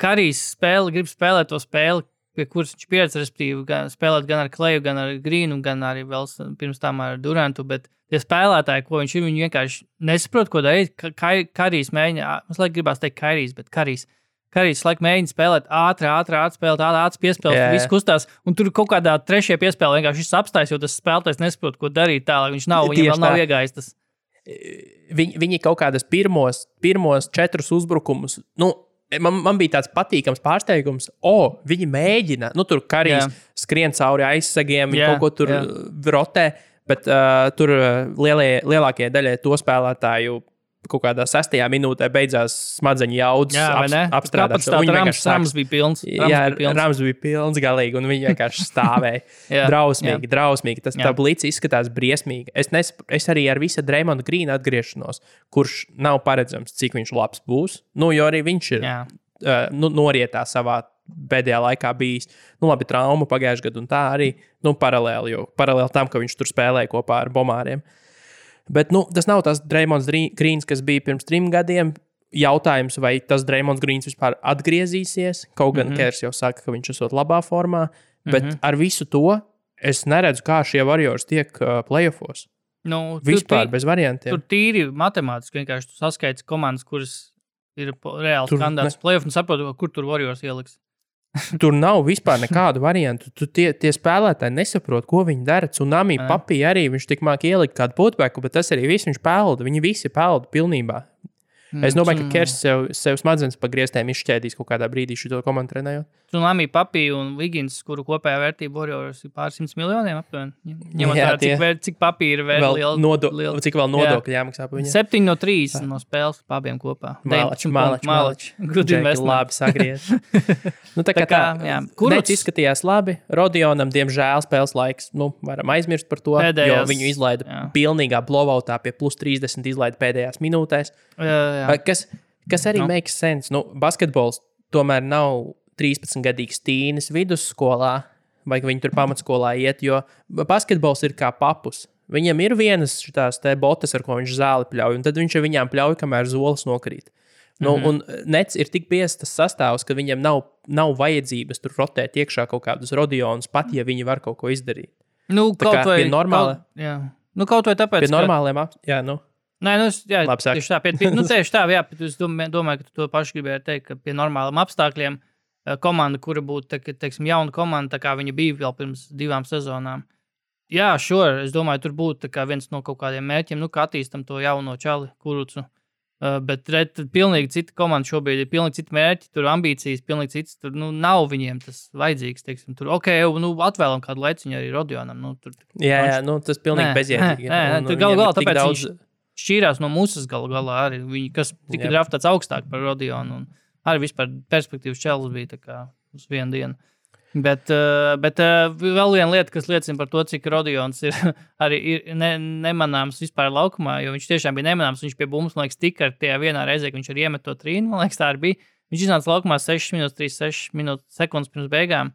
Karijs spēle, grib spēlēt to spēli, pie kuras viņš pieredz, respektīvi, gan, spēlēt gan ar Kleju, gan ar Grīnu, gan arī vēl pirms tam ar Durantu. Bet tie spēlētāji, ko viņš ir, viņi vienkārši nesaprot, ko darīt. Karijs mēģina, es laikam gribētu teikt, Karijs, bet Karijs. Karijs laikam mēģina spēlēt ātri, ātri spēlēt, ātri piespēlēt, Jā, jā. viss kustās. Un tur kaut kādā trešajā piespēlē vienkārši apstājas, jo tas spēlētājs nesaprot, ko darīt tālāk. Viņš nav, viņam vēl nav iegājis tas. Viņi, viņi kaut kādas pirmos, pirmos četrus uzbrukumus. Nu, Man, man bija tāds patīkams pārsteigums, o, viņi mēģina, nu, tur Jā. skrien cauri aizsegiem, viņi kaut ko tur jā. rotē, bet uh, tur uh, lielie, lielākajai daļai to spēlētāju kaut kādā sastajā minūtē beidzās smadzeņu jaudas apstrādāt. Tā rāms, rāms bija pilns. Rams Jā, bija pilns. Rāms bija pilns galīgi, un viņi vienkārši stāvēja. Jā, drausmīgi, drausmīgi. Tas Jā. tā blīts izskatās briesmīgi. Es, nes, es arī ar visu Dreamonu Grīnu atgriešanos, kurš nav paredzams, cik viņš labs būs. Nu, jo arī viņš ir Jā. uh, nu, norietā savā pēdējā laikā bijis. Nu, labi, trauma pagājušajā gadā, un tā arī nu, paralēli, jo paralēli tam, ka viņš tur spēlēja kopā ar Bomāriem. Bet nu, tas nav tas Dreamons Grīns, kas bija pirms trim gadiem. Jautājums, vai tas Dreamons Grīns vispār atgriezīsies. Kaut gan mm. -hmm. Kers jau saka, ka viņš esot labā formā, bet mm. -hmm. ar visu to es neredzu, kā šie Warriors tiek uh, playoffs. Nu, Vispār tī- bez variantiem. Tur tīri matemātiski vienkārši tu saskaiti komandas, kuras ir reāls Tur kandidāts playoff un saproti, kur tur Warriors ieliks. Tur nav vispār nekādu variantu. Tu tie, tie spēlētāji nesaprot, ko viņi dara. Tsunami Jā. papīra arī viņš tik māk ielikt kādu putbeku, bet tas arī viss viņš pelda. Viņi visi pelda pilnībā. Es domāju, ka Kers sev, sev smadzenes pagrieztēm izšķēdīs kaut kādā brīdī šo komandu trenējot. Tsunami, Papī un Vigins, kuru kopējā vērtība Warriors ir pāris simts miljoniem aptuveni. Ņemot Jā, vērā, cik, vēr, cik papīra ir Vēl liela. nodo, liela- cik vēl nodokļu jāmaksā par viņu? 7 no 3 no spēles par abiem kopā. Mālač, 19 mālač, punkti, mālač. Good Džeki investment. Labi sagriez. nu, tā kā Tā kā, jā. Kurš izskatījās labi? Rodionam, diemžēl, spēles laiks. Nu, varam aizmirst par to. Pēdējās, jo viņu izlaida jā. pilnīgā blowoutā pie plus 30 izlaida pēdējās minūtēs. Jā, jā. Kas, kas arī Nu. makes sense. Nu, basketbols tomēr nav 13-gadīgs tīnis vidusskolā, vai ka viņi tur pamatskolā iet, jo basketbols ir kā papus. Viņam ir vienas šīs botas, ar ko viņš zāli pļauj, un tad viņš ar viņām pļauj, kamēr zolis nokrīt. Nu, mm. -hmm. Un nec ir tik biezs tas sastāvs, ka viņam nav, nav vajadzības tur rotēt iekšā kaut kādus rodionus, pat ja viņi var kaut ko izdarīt. Nu, Tā kaut vai pie normāla- Kaut, jā. Nu, kaut vai tāpēc, Pie ka- normāliem ap... Jā, nu. Nē, nu, jā, tieši tā, pie, pie, nu, tieši tā, jā, bet es domāju, domāju, ka tu to pašu gribēji teikt, ka pie normāliem apstākļiem eh, komanda, kura būtu, te, teiksim, jauna komanda, kā viņa bija vēl pirms divām sezonām. Jā, sure, es domāju, tur būtu viens no kaut kādiem mērķiem, nu, kā attīstam to jauno čali, kurucu. Uh, bet red, tur pilnīgi cita komanda šobrīd ir pilnīgi citi mērķi, tur ambīcijas, pilnīgi cits. Tur nu, nav viņiem tas vajadzīgs. Teiksim, tur, ok, jau nu, atvēlam kādu laiciņu arī Rodionam. Nu, tur Jā, jā, nu, tas pilnīgi bezjēdzīgi. tur galu galā tāpēc daudz. viņš- šķīrās no mūsu galu galā arī. Viņi, kas tika draftēts augstāk par Rodionu. un Arī vispār perspektīvas čels bija kā uz vienu dienu. Bet, uh, bet uh, vēl viena lieta, kas liecina par to, cik Rodions ir arī ir ne, nemanāms vispār laukumā, jo viņš tiešām bija nemanāms. Viņš pie bumbas, man liekas, tika ar tajā vienā reizē, kad viņš arī iemet to trīnu. Man liekas, tā arī bija. Viņš iznāca laukumā 6 minūtes, 36 minūtes, sekundes pirms beigām.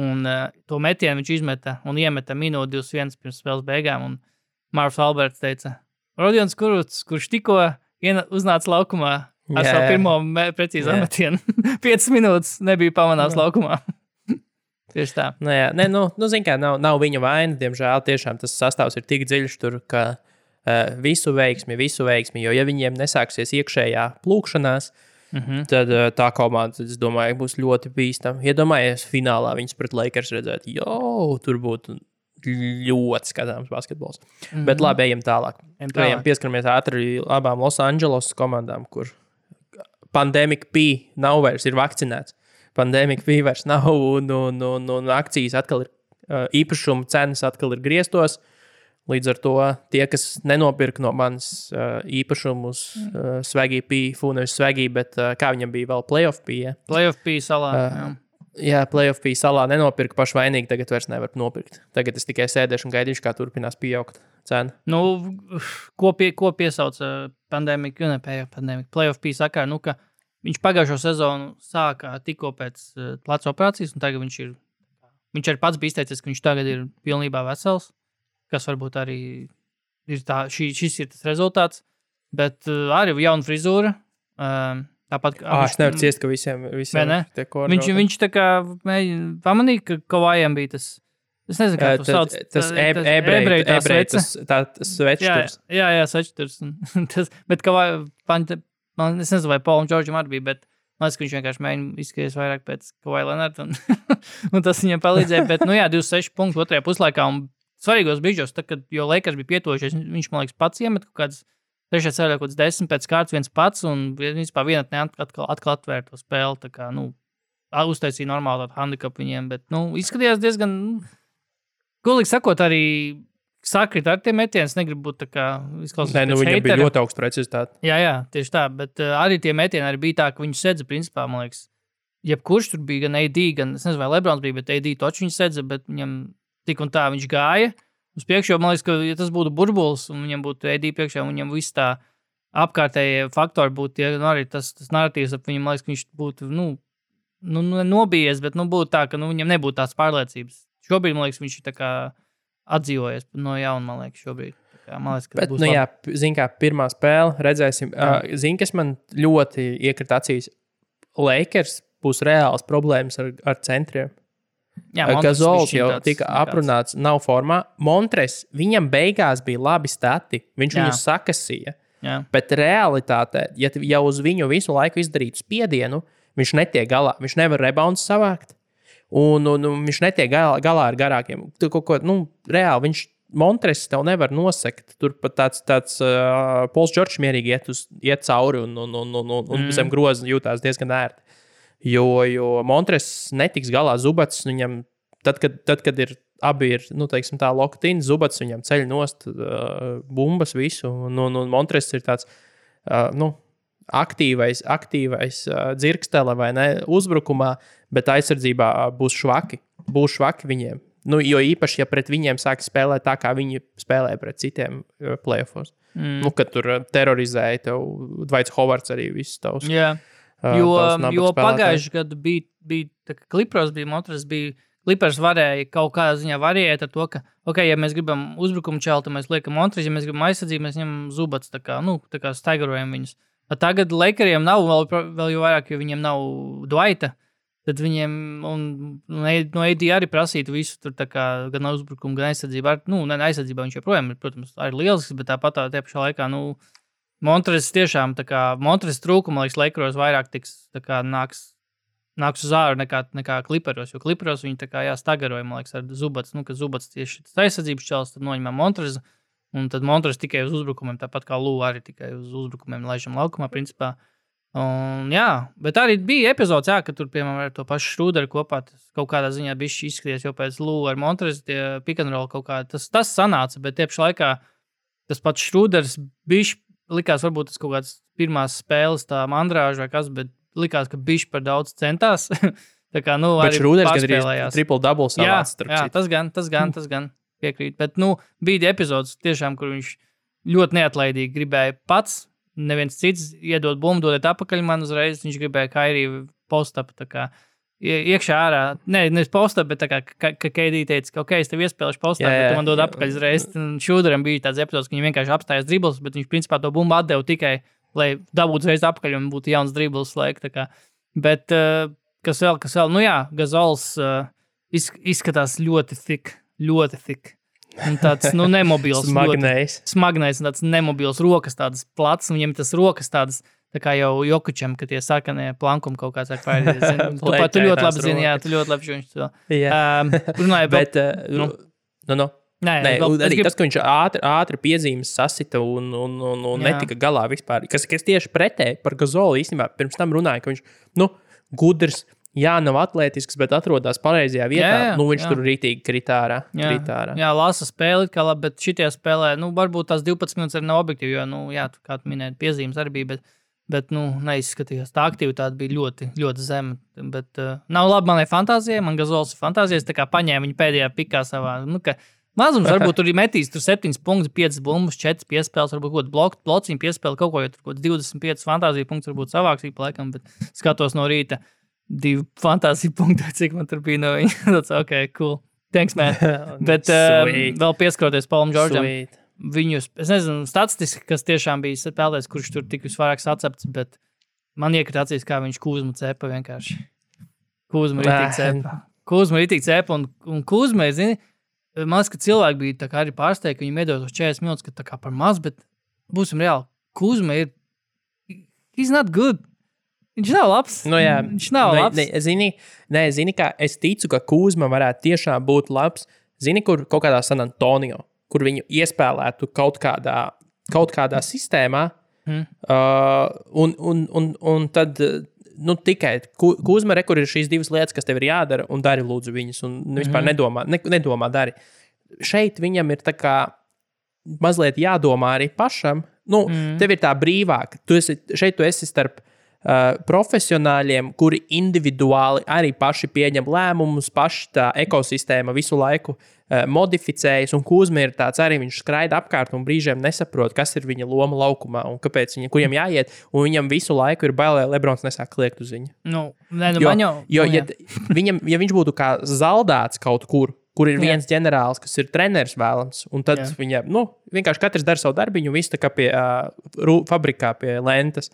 Un uh, to metienu viņš izmeta un iemeta minūti 21 pirms spēles beigām. Un Mārcis Alberts teica, Rodions Kuruts, kurš tikko uznāca laukumā ar Jā, savu pirmo me- precīzo metienu. 5 minūtes nebija pamanāts laukumā. Tieši tā. Nu, jā, nē, nu, nu zin kā, nav, nav viņa vaina. Diemžēl tiešām tas sastāvs ir tik dziļš, tur, ka uh, visu veiksmi, visu veiksmi. Jo, ja viņiem nesāksies iekšējā plūkšanās, Mm -hmm. tad uh, tā komanda, es domāju, būs ļoti bīstama. Iedomājieties, finālā viņas pret Lakers redzēt, jo tur būtu ļoti skatāms basketbols. Mm -hmm. Bet labi, ejam tālāk. Ejam, pieskaramies ātri abām Los Angeles komandām, kur pandēmija bija, nav vairs, ir vakcinēts. Pandēmija bija vairs nav, un, un, un, un akcijas atkal ir uh, īpašuma cenas atkal ir grieztos. Līdz ar to tie, kas nenopirka no manas uh, īpašumus, uh, svagī bija, nevis svagī, bet uh, kā viņam bija vēl playoff bija. Playoff bija salā. Ā. jā. Jā, playoff bija salā, nenopirka pašvainīgi, tagad vairs nevar nopirkt. Tagad es tikai sēdēšu un gaidīšu, kā turpinās pieaugt cena. Nu, ko, pie, ko piesauca pandēmija, ne pandēmija, playoff bija sakā, nu, ka viņš pagājušo sezonu sāka tikko pēc uh, pleca operācijas, un tagad viņš ir, viņš arī pats bija izteicis, ka viņš tagad ir pilnībā vesels, kas varbūt arī ir tā, šī, šis ir tas rezultāts, bet uh, arī jauna frizūra. Um, tāpat kā Ah, es nevaru ciest, ka visiem, visiem ne? tie Viņš, viņš tā kā pamanīja, ka Kavājam bija tas. Es nezinu, kā to sauc. Tas ebreju, tas, svečturs. jā, jā svečturs. bet kā man, es nezinu, vai Paulam Džordžam arī bija, bet man liekas, ka viņš vienkārši mēģina izskatīties vairāk pēc Kavai Lenarta, un, un tas viņam palīdzēja. Bet, nu jā, 26 punkti otrajā puslaikā, un svarīgos brīžos, tad, kad jau Lakers bija pietuvušies, viņš, man liekas, pats iemet kaut kādas trešajā ceļā, kaut kāds desmit pēc kārtas viens pats, un vispār vienatnē atkal, atkal atvērt to spēli, tā kā, nu, uztaisīja normālu tādu handikapu viņiem, bet, nu, izskatījās diezgan, nu, gulīgi sakot, arī sakrīt ar tiem metieniem. Es negribu būt tā kā izklausās. Nē, nu, viņam bija ļoti augsta precizitāte. Jā, jā, tieši tā. Bet uh, arī tie metieni arī bija tā, ka viņi sedza, principā, man liekas, jebkurš tur bija, gan AD, gan es nezinu, vai Lebrons bija, bet AD toču viņš sedza, bet viņam tik un tā viņš gāja uz priekšu. Man liekas, ka ja tas būtu burbulis un viņam būtu AD priekšā, un viņam viss tā apkārtējie faktori būtu tie, nu, arī tas, tas narratīvs ap viņu, man liekas, ka viņš būtu, nu, nu nu, nobijies, bet, nu, būtu tā, ka, nu, viņam nebūtu tās pārliecības. Šobrīd, man liekas, viņš ir atdzīvojies no jauna, man liekas, šobrīd. Kā, man liekas, ka Bet, būs nu, labi. jā, zini, kā pirmā spēle, redzēsim. Uh, zini, kas man ļoti iekrita acīs. Lakers būs reāls problēmas ar, ar centriem. jā, Gazols jau tāds tika nekāds. aprunāts, nav formā. Montres, viņam beigās bija labi stati. Viņš Jā. viņu sakasīja. Jā. Bet realitātē, ja jau uz viņu visu laiku izdarītu spiedienu, viņš netiek galā. Viņš nevar rebounds savākt. Un, un, un viņš netiek galā, galā ar garākiem. Tu kaut ko, nu, reāli viņš. Montres tev nevar nosekt. Tur pat tāds, tāds uh, Pols Čorčs mierīgi iet, uz, iet cauri un, un, un, un, un, un Mm. zem groza jūtās diezgan ērti. Jo, jo Montres netiks galā zubats. Viņam, tad, kad, tad, kad ir abi ir nu, teiksim, tā loktīna, zubats viņam ceļ nost uh, bumbas visu. Un, un, un Montres ir tāds uh, nu, aktīvais, aktīvais uh, dzirkstele vai ne uzbrukumā, bet aizsardzībā būs švaki. Būs švaki viņiem. Nu, jo īpaši, ja pret viņiem sāk spēlēt tā, kā viņi spēlē pret citiem playoffs. Mm. Nu, kad tur terorizēja tev Dvaits Hovards arī visus tavus. Jā. uh, Jo, jo pagājušajā gadā bija, bija Klipros bija motors, bija Klipers varēja kaut kādā ziņā variēt ar to, ka, ok, ja mēs gribam uzbrukumu čelt, tad mēs liekam monstru, ja mēs gribam aizsardzību, mēs ņemam zubats, tā kā, nu, tā kā staigarojam viņus. Bet tagad Lakeriem nav vēl, vēl jau vairāk, jo viņiem nav Dvaita. Tad viņiem un, un no AD arī prasītu visu, tur, kā, gan uzbrukumu, gan aizsardzību. Ar, nu, ne aizsardzībā viņš joprojām ir, protams, arī lielisks, bet tāpat tā, tajā pašā laikā, nu, Montres tiešām, tā kā Montres trūkuma, liekas, Lakeros vairāk tiks, tā kā nāks, nāks uz āru nekā, nekā kliperos, jo kliperos viņi tā kā jāstagaroja, man liekas, ar Zubats, nu, ka Zubats tieši tas aizsardzības čels, tad noņemam Montres, un tad Montres tikai uz uzbrukumiem, tāpat kā Lū arī tikai uz uzbrukumiem laižam laukumā, principā. Un, jā, bet arī bija epizodes, jā, ka tur, piemēram, ar to pašu Šrūderu kopā kaut kādā ziņā bija izskaties, jo pēc Lū ar Montres pikantrola kaut kā tas, tas sanāca, bet tieši laikā tas pats Šrūders bija likās, varbūt tas kaut kāds pirmās spēles, tā mandrāža vai kas, bet likās, ka viņš par daudz centās. tā kā, nu, Bet arī gan arī pārspēlējās. triple double Jā, savāds. jā citu. tas gan, tas gan, tas gan piekrīt. Bet, nu, bija epizodes tiešām, kur viņš ļoti neatlaidīgi gribēja pats. Neviens cits iedod bumbu, dodiet atpakaļ man uzreiz. Viņš gribēja kairī postapu. Iekšā ārā, ne, nevis postā, bet kā ka- ka Keidī teica, ka, ok, es tev iespēlēšu postā, Jā, bet jā. tu man dod atpakaļ uzreiz. Šūderam bija tāds epizods, ka viņš vienkārši apstājās dribbles, bet viņš principā to bumbu atdeva tikai, lai dabūtu uzreiz atpakaļ un būtu jauns dribbles laika. Bet, uh, kas vēl, kas vēl, nu jā, Gazols iz, izskatās ļoti tik, ļoti tik. Un tāds, nu, nemobils. ļoti Smagnējs. Smagnējs un tāds nemobils, rokas tādas plats, un viņam tas rokas tādas. Tā kā jau Jokučam, ka tie sarkanie plankumi kaut kāds ar pārējiem. Tu, pat- tu ļoti labi zini, jā, tu ļoti labi zini to. Jā. Um, runāju, bet, Bet, uh, nu. nu, nu, nē, Nē, vēl, arī gribu- tas, ka viņš ātri, ātri piezīmes sasita un, un, un, un Jā. netika galā vispār. Kas, kas tieši pretēji par Gazolu īstenībā pirms tam runāja, ka viņš nu, gudrs. Jā, nav atletisks, bet atrodas pareizajā vietā. Jā, jā, nu, viņš jā. tur rītīgi kritārā. Jā, kritārā. jā, lasa spēli, kā labi, bet šitie spēlē, nu, varbūt tās 12 minūtes arī nav objektīvi, jo, nu, jā, kā tu minēji, piezīmes arī bija, bet, bet nu, neizskatījās. Tā aktivitāte bija ļoti, ļoti zema. Bet uh, nav labi manai fantāzijai, man gazols ir fantāzijas, tā kā paņēma viņu pēdējā pikā savā. Nu, ka, Mazums varbūt tur ir metījis, tur 7 punktus, 5 bumbas, 4 piespēles, varbūt kaut kāda blociņa piespēle, kaut ko, jo tur kaut kāds 25 fantāzija punktus varbūt savāks ik pa laikam, bet skatos no rīta divi fantāzija punkti, cik man tur bija no viņa. Tas ok, cool. Thanks, man. Bet um, Sweet. vēl pieskaroties Paulam Sweet. viņus, es nezinu, statistiski, kas tiešām bija spēlētājs, kurš tur tik visvairāk sacepts, bet man iekrita acīs, kā viņš kūzmu cepa vienkārši. Kūzmu ir tik cepa. Kūzmu ir tik cepa, un, un kūzmu ir, zini, man liekas, ka cilvēki bija arī pārsteigti, ka viņiem iedod tos 40 minūtes, ka tā kā par maz, bet būsim reāli. Kūzma ir, he's not good. Viņš nav labs. Nu, jā, viņš nav ne, labs. Ne, zini, ne, zini, kā es ticu, ka Kūzma varētu tiešām būt labs. Zini, kur kaut kādā San Antonio, kur viņu iespēlētu kaut kādā, kaut kādā sistēmā. Hmm. Uh, un, un, un, un tad nu, tikai Kūzma, re, kur ir šīs divas lietas, kas tev ir jādara, un dari lūdzu viņas, un vispār Mhm. nedomā, ne, nedomā dari. šeit viņam ir tā kā mazliet jādomā arī pašam. Nu, mm. Tev ir tā brīvāk. Tu esi, šeit tu esi starp profesionāļiem, kuri individuāli arī paši pieņem lēmumus, paši tā ekosistēma visu laiku uh, modificējas. Un Kūzma ir tāds arī, viņš skraida apkārt un brīžiem nesaprot, kas ir viņa loma laukumā un kāpēc viņa, kuriem jāiet. Un viņam visu laiku ir bail, lai Lebrons nesāk kliegt uz viņu. Nu, nē, nu, Jo, man jau, jo ja, jā. viņam, ja viņš būtu kā zaldāts kaut kur, kur ir Jā. viens ģenerālis, kas ir treneris vēlams, un tad Jā. viņam nu, vienkārši katrs dara savu darbu, un viss tā kā pie uh, fabrikā, pie lentas.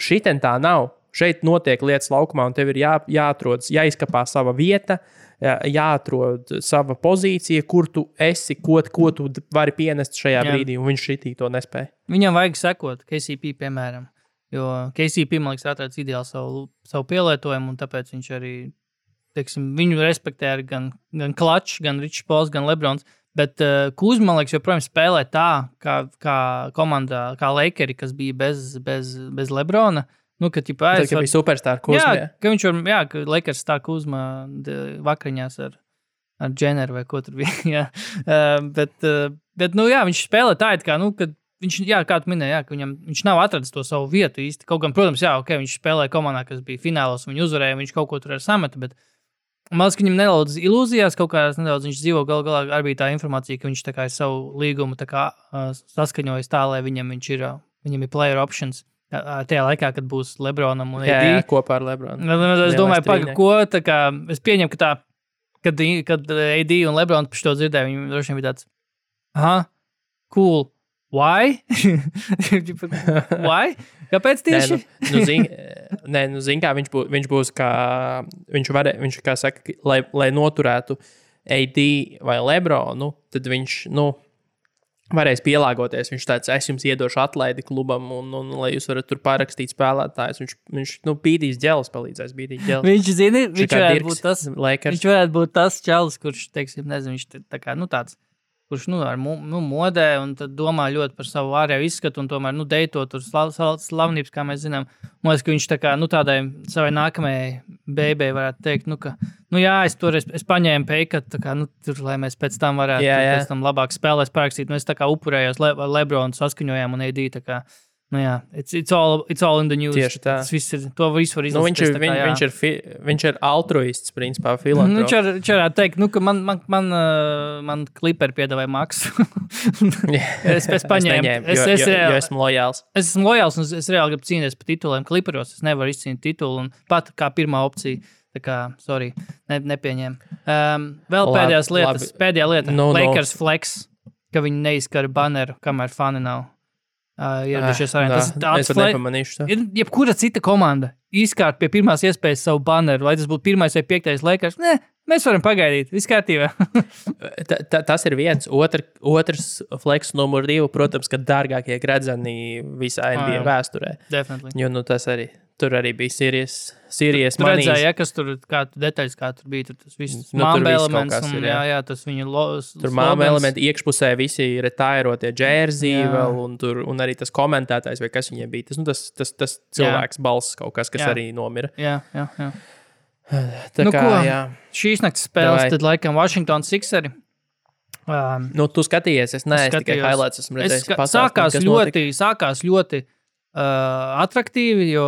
Šitien tā nav. Šeit notiek lietas laukumā, un tev ir jā, jāatrod, jāizkapā sava vieta, jā- jāatrod sava pozīcija, kur tu esi, ko, ko tu vari pienest šajā Jā. brīdī, un viņš šitī to nespēja. Viņam vajag sekot KCP, piemēram. Jo KCP, man liekas, atrads ideāli savu, savu pielietojumu, un tāpēc viņš arī, teiksim, viņu respektē gan, gan Klačs, gan Ričs Pols, gan Lebrons. Bet uh, Kuzma, man liekas, joprojām spēlē tā, kā, kā komandā, kā Lakeri, kas bija bez, bez, bez Lebrona. Nu, ka, ķipā, Tas bija superstar jā, kūzmē. ka viņš var, jā, ka Lakers tā Kuzma vakariņās ar, ar Dženeru vai ko tur bija. jā. Uh, bet, uh, bet, nu, jā, viņš spēlē tā, it kā, nu, kad viņš, jā, kā tu minēji, jā, ka viņam, viņš nav atradzis to savu vietu īsti. Kaut gan, protams, jā, ok, viņš spēlēja komandā, kas bija finālos, un viņi uzvarēja, viņš kaut ko tur ar sameta. Bet, Ka viņam nedaudz ilūzijās kaut kādās nedaudz viņš dzīvo. Galu galā arī bija tā informācija, ka viņš tā kā ir savu līgumu kā, uh, saskaņojis tā, lai viņam, ir, uh, viņam ir player options. Uh, tajā laikā, kad būs Lebronam un jā, kopā ar Lebronu. Nu, nu, Es Lielais domāju, paga, ko tā kā es pieņemu, ka tā, kad, kad AD un Lebrons par to dzirdēja, viņi droši vien bija tāds, ah, cool. Why? Why? Kāpēc Nē, tieši? nu, nu, zin, nē, nu, zin, kā viņš, bū, viņš būs, kā viņš varē, viņš, kā saka, lai, lai noturētu AD vai Lebronu, tad viņš, nu, varēs pielāgoties. Viņš tāds, es jums iedošu atlaidi klubam, un, un lai jūs varat tur parakstīt spēlētājus. Viņš, viņš nu, bīdīs ģēlis, palīdzēs bīdīt ģēlis. Viņš zina, viņš varētu būt tas. Lakers. Viņš varētu būt tas čalis, kurš, teiksim, nezinu, viņš tā kā, nu, tāds, kurš, nu, ar nu, modē un domā ļoti par savu ārējo izskatu un tomēr, nu, deito tur slav, slav, slavnības, kā mēs zinām. Man liekas, ka viņš tā kā, nu, tādai savai nākamajai beigai varētu teikt, nu, ka, nu, jā, es tur, es, es paņēmu peikat, tā kā, nu, tur, lai mēs pēc tam varētu, Jā, jā. pēc tam labāk spēlēs parakstīt. Nu, es tā kā upurējos Le, Lebronu saskaņojām un AD, tā kā, nu, jā, it's, it's, all, it's all in the news. Tieši tā. Tas viss ir, to visu var Nu, viņš, ir, izlasīt. viņ, viņš, ir fi, viņš ir altruists, principā, Nu, filantrops. viņš var- viņš varētu teikt, nu, ka man, man, man, uh, man kliperi piedāvāja maksu. es, es paņēmu, neņēmu, es, jo, es, jo, jo reāli, esmu lojāls. es esmu lojāls un es, es reāli gribu cīnīties par tituliem. Kliperos es nevaru izcīnīt titulu, un pat kā pirmā opcija. Tā kā, sorry, ne, nepieņēmu. Um, vēl Labi, pēdējās lietas, labi. pēdējā lieta. Nu, nu. Lakers flex, ka viņi neizskara baneru, kamēr fani nav uh, ieradušies Ah, arēnā. Tas nā, tāds es pat fle- nepamanīšu. to. Ir jebkura cita komanda izkārt pie pirmās iespējas savu baneru, vai tas būtu pirmais vai piektais Lakers. Nē, mēs varam pagaidīt, viss kārtībā. Ta, ta, tas ir viens. Otr, otrs flex, numur divi, protams, ka dārgākie gradzeni visā NBA jā. vēsturē. Definitely. Jo nu, tas arī tur arī bija Sīrijas. Sīrijas Tur redzēja, ja, kas tur tu detaļas, kā tur bija. Tur tas viss Nu, māma elements, un, ir, jā, jā. jā, tas viņa lo, Tur māma elementi iekšpusē visi ir retairotie džērzī Jā. vēl, un, tur, un arī tas komentētājs, vai kas viņiem bija. Tas, nu, tas, tas, tas cilvēks balss kaut kas, kas Jā. arī nomira. Jā, jā, jā. Tā Nu, kā, ko? jā. Šīs naktas spēles, Davai. tad laikam Washington Sixeri. Um, Nu, tu skatījies, es neesmu tikai skatījos. highlights, esmu es, redzējis. ska- Pastāsti, sākās, ļoti, sākās ļoti uh, attraktīvi, jo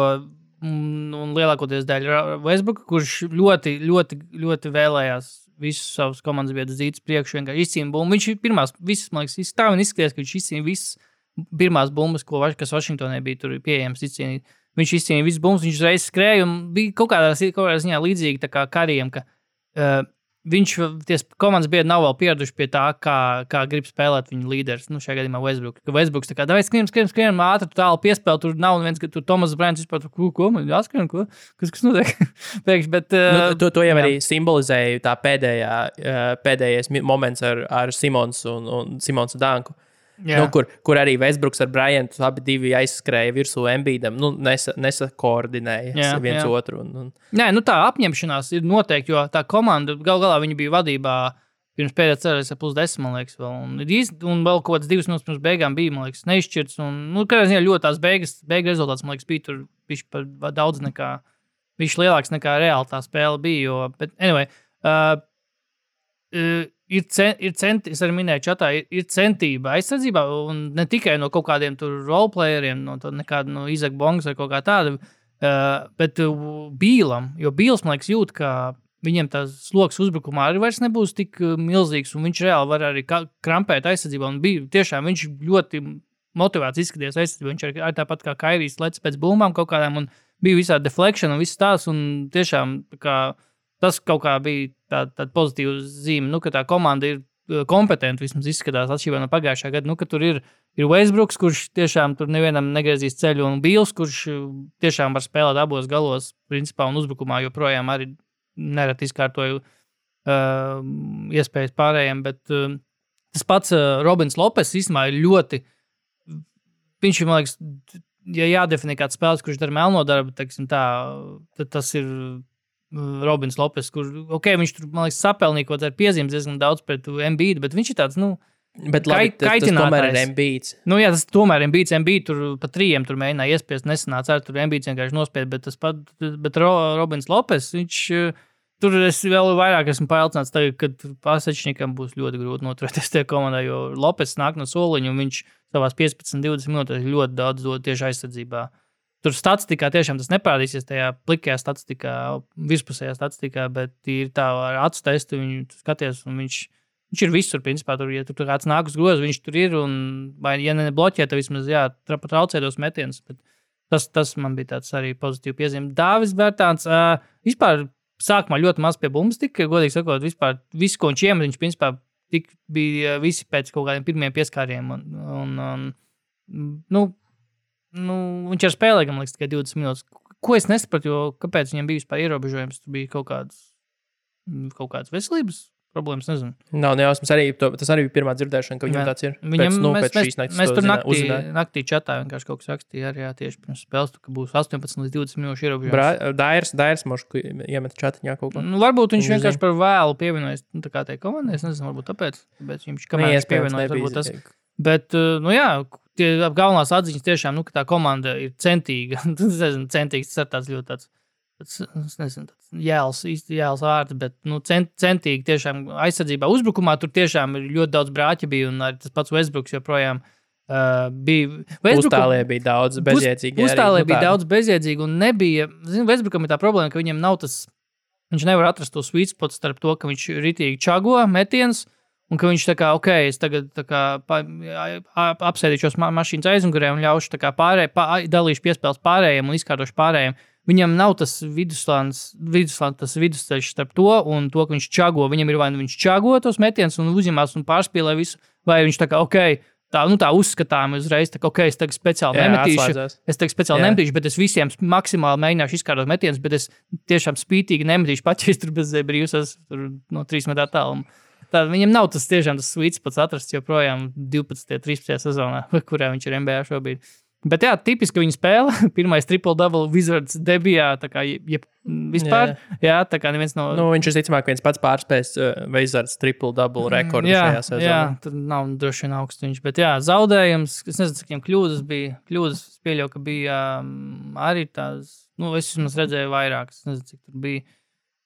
mm, un lielākoties dēļ Westbrook, kurš ļoti, ļoti, ļoti vēlējās visus savus komandas biedrus zīmes priekšu, vienkārši izcīnīja bumbu. Viņš ir pirmās, visas, man liekas, tā un izskatījās, ka viņš izcīnīja visas pirmās bumbas, ko, kas Vašingtonē bija tur pieejams izcīnīt. Viņš izcīnīja visas bumbas, viņš uzreiz skrēja un bija kaut kādā, kaut kādā ziņā līdzīgi tā kā kariem, ka uh, viņš, ties komandas biedri nav vēl pieraduši pie tā, kā, kā grib spēlēt viņa līderis. Nu, šajā gadījumā Westbrook. Ka Westbrooks tā kā, vai skrienam, skrienam, skrienam, ātri, tālu piespēlēt, tur nav neviens, ka tur Tomas Brants vispār, tur, ko, ko man jāskrien, ko, kas, kas notiek? Pēkšņi, bet. Nu, Uh, to, to jau jā. arī simbolizēja tā pēdējā, uh, pēdējais moments ar, ar Simons un, un Simons Danku. jā. Nu, kur, kur arī Westbrooks ar Bryantu abi aizskrēja virsū Embīdam. Nu, nesa, nesakoordinēja Jā, viens jā. otru. Un, un, Nē, nu tā apņemšanās ir noteikti, jo tā komanda gal galā viņa bija vadībā. Pirms pēdējā ceļā plus 10, man liekas, vēl. Un, ir īsti- un vēl kaut kādas divas minūtes pirms beigām bija, man liekas, neizšķirts. Un, nu, kādā ziņā ļoti tās beigas, beigas rezultāts, man liekas, bija tur viņš par daudz nekā, viņš lielāks nekā reāli tā spēle bija. Jo, bet, anyway, uh, uh, ir, cen, ir centi, es arī minēju, čatā, ir, ir centība aizsardzībā, un ne tikai no kaut kādiem roleplayeriem, no nekāda no Izaka Bongas vai kaut kā tāda, uh, bet uh, Bīlam, jo Bīls, man liekas, jūt, ka viņam tas sloks uzbrukumā arī vairs nebūs tik uh, milzīgs, un viņš reāli var arī krampēt aizsardzībā, un bija tiešām viņš ļoti motivēts izskatīties aizsardzībā, viņš arī, arī tāpat kā Kairijas lec pēc bumbām kaut kādām, un bija visādi deflekšana un viss tās, un tiešām kā tas kaut kā bija tāda tā pozitīva zīme, nu, ka tā komanda ir eh, kompetenti vismaz izskatās atšķirībā no pagājušā gada. Nu, tur ir, ir Westbrooks, kurš tiešām tur nevienam negriezīs ceļu, un Bils, kurš eh, tiešām var spēlēt abos galos, principā, un uzbrukumā joprojām arī nereti izkārtoju uh, iespējas pārējiem. Bet uh, tas pats uh, Robins Lopes īstenībā ir ļoti. Viņš ir, man liekas, ja jādefinē kāds spēlētājs, kurš dara melno darbu, tā, tad tas ir Robins Lopes, kurš, ok, viņš tur, man liekas, sapelnīja kaut kādā piezīmēs diezgan daudz pret MBD, bet viņš ir tāds, nu, Bet labi, Kait, tas, tas tomēr ir MBD. Nu, jā, tas tomēr ir MBD. MBD tur pa trījiem tur mēģināja iespiest, nesanāca ar tur MBD vienkārši nospiest, bet tas pat, bet Ro, Robins Lopes, viņš tur es vēl vairāk esmu pārliecināts, tagad, kad pasečnikam būs ļoti grūti noturēties tajā komandā, jo Lopes nāk no soliņa un viņš savās 15, 20 minūtēs ļoti daudz dod tieši aizsardzībā. Tur statistikā tiešām tas neparādīsies tajā plikajā statistikā, virspusējā statistikā, bet ir tā ar acu testu, viņu skaties, viņš, viņš ir visur. Principā, tur, ja tur kāds nāk uz grozu, viņš tur ir, un, vai, ja nebloķē, tad vismaz jā, traucē tos metienus. Tas, tas man bija tāds arī pozitīvs piezīme. Dāvis Bērtāns uh, vispār sākumā ļoti maz pie bumbas tika, godīgi sakot, vispār visu, ko viņš iemet, viņš principā tik bija visi pēc kaut kādiem pirmiem pieskāriem. Un, un, un, nu, nu, viņš ar spēlē, man liekas, tikai 20 minūtes. Ko es nesapratu, jo kāpēc viņam bija vispār ierobežojums? Tur bija kaut kādas, kaut kādas veselības problēmas. Nezinu. Nav nejausmas. Arī, to, tas arī bija pirmā dzirdēšana, ka viņam Jā. tāds ir. Viņam, pēc, nu, mēs, pēc šīs naktas mēs tur naktī, uzzināja. naktī čatā vienkārši kaut kas rakstīja arī jā, tieši pirms spēles, ka būs 18 līdz 20 minūšu ierobežojums. Dairs, Dairs mošu iemet čatiņā kaut ko. Nu, varbūt viņš Viņš vienkārši par vēlu pievienojas nu, tā kā tai komandai. Es nezinu, varbūt tāpēc. Tāpēc viņš kamēr viņš pievienojas, varbūt tas. Bet, uh, nu jā, galvenās atziņas tiešām, nu, ka tā komanda ir centīga. Tas nezinu, centīgs, tas ir tāds ļoti tāds. Es nezinu, tāds jēls, īsti jēls vārds, bet nu, cent, centīgi tiešām aizsardzībā. Uzbrukumā tur tiešām ir ļoti daudz brāķa bija, un arī tas pats Westbrooks joprojām uh, bija. Uztālē bija daudz bezjēdzīgi. Uztālē bija daudz bezjēdzīgu, un nebija. Zinu, Vēsburgam ir tā problēma, ka viņam nav tas. Viņš nevar atrast to sweet spot starp to, ka viņš ritīgi čago metienus, un ka viņš tā kā, ok, es tagad kā, pa, ap- apsēdīšos ma mašīnas aizmugurē un ļaušu pārējiem, pā, dalīšu piespēles pārējiem un izkārtošu pārējiem. Viņam nav tas vidusslānis, vidusslānis, tas vidusceļš starp to un to, ka viņš čago. Viņam ir vai nu viņš čago tos metienus un uzņemās un pārspīlē visu, vai viņš tā kā, ok, tā, nu, tā uzskatām uzreiz, kā, ok, es tagad speciāli nemetīšu. Es teiktu, speciāli Jā. nemetīšu, bet es visiem maksimāli mēģināšu izkārtot metienus, bet es tiešām spītīgi nemetīšu pat, ja es tur bez esmu no 3 metrā tālumā. Tā, viņam nav tas tiešām tas sweet spots atrasts joprojām 12, 13 sezonā, kurā viņš ir NBA šobrīd. Bet jā, tipiski viņa spēle. Pirmais triple-double Wizards debijā. Tā kā jeb, vispār. Jā. jā, tā kā neviens no. Nu, viņš visticamāk viens pats pārspēs uh, Veizards triple-double rekordu jā, šajā sezonā. jā, tur nav droši vien augsts viņš. Bet jā, zaudējums. Es nezinu, cik viņam kļūdas bija. Kļūdas pieļauju, ka bija um, arī tās. Nu, es vismaz redzēju vairākas. Es nezinu, cik tur bija.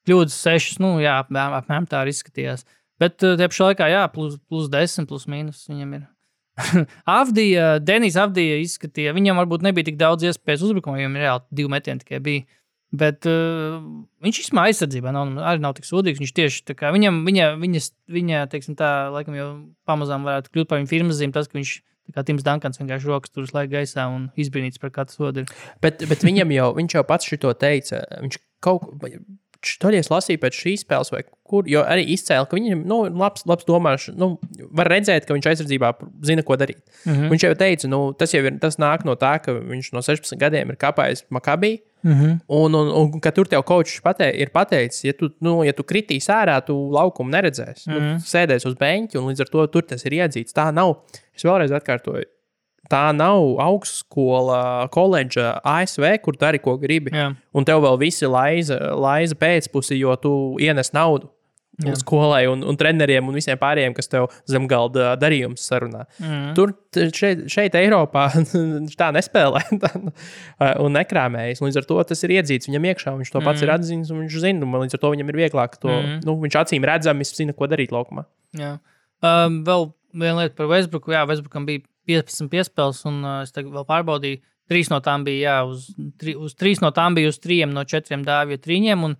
Kļūdas sešas. Nu, jā, apmēram, tā arī izskatījās. Bet uh, tajā pašā laikā, jā, plus, plus 10, plus mīnus viņam ir. Avdija, Denis Avdija izskatīja, viņam varbūt nebija tik daudz iespējas uzbrukumā, jo viņam reāli divi metieni tikai bija. Bet uh, viņš īstenībā aizsardzībā nav, arī nav tik sūdīgs. Viņš tieši kā viņam, viņa, viņa, viņa teiksim, tā, laikam, jau pamazām varētu kļūt par viņa firmas zīmi, tas, ka viņš, kā Tims Dankans, vienkārši rokas tur laiku gaisā un izbrīnīts par katru sodu. Bet, bet viņam jau, viņš jau pats šito teica. Viņš kaut ko. Toļies lasīja pēc šīs spēles, vai kur, jo arī izcēla, ka viņam nu, labs, labs domāš, nu, var redzēt, ka viņš aizsardzībā zina, ko darīt. Mm -hmm. Viņš jau teica, nu, tas jau ir, tas nāk no tā, ka viņš no 16 gadiem ir kāpājis Makabī. Mm -hmm. Un, un, un ka tur tev kočs patei, ir pateicis, ja tu, nu, ja tu kritīs ārā, tu laukumu neredzēsi. Mm -hmm. nu, Mhm. sēdēs uz beņķa, un līdz ar to tur tas ir iedzīts. Tā nav. Es vēlreiz atkārtoju. Tā nav augstskola, koledža, ASV, kur dari, ko gribi. Jā. Un tev vēl visi laiza, laiza pēcpusi, jo tu ienes naudu. Jā. skolai un, un treneriem un visiem pārējiem, kas tev zem galda darījums sarunā. Mm. Tur šeit, šeit Eiropā tā nespēlē tā, un nekrāmējas. Līdz ar to tas ir iedzīts viņam iekšā. Viņš to pats Mhm. ir atzīmis un viņš zina. Un līdz ar to viņam ir vieglāk to. Mhm. Nu, viņš acīm redzami zina, ko darīt laukumā. Jā. Um, vēl viena lieta par Westbrooku. Jā, Westbrookam bija 15 piespēles, un uh, es tagad vēl pārbaudīju. Trīs no tām bija, jā, uz, tri, uz trīs no tām bija uz trījiem no četriem dāvju trīņiem. Un,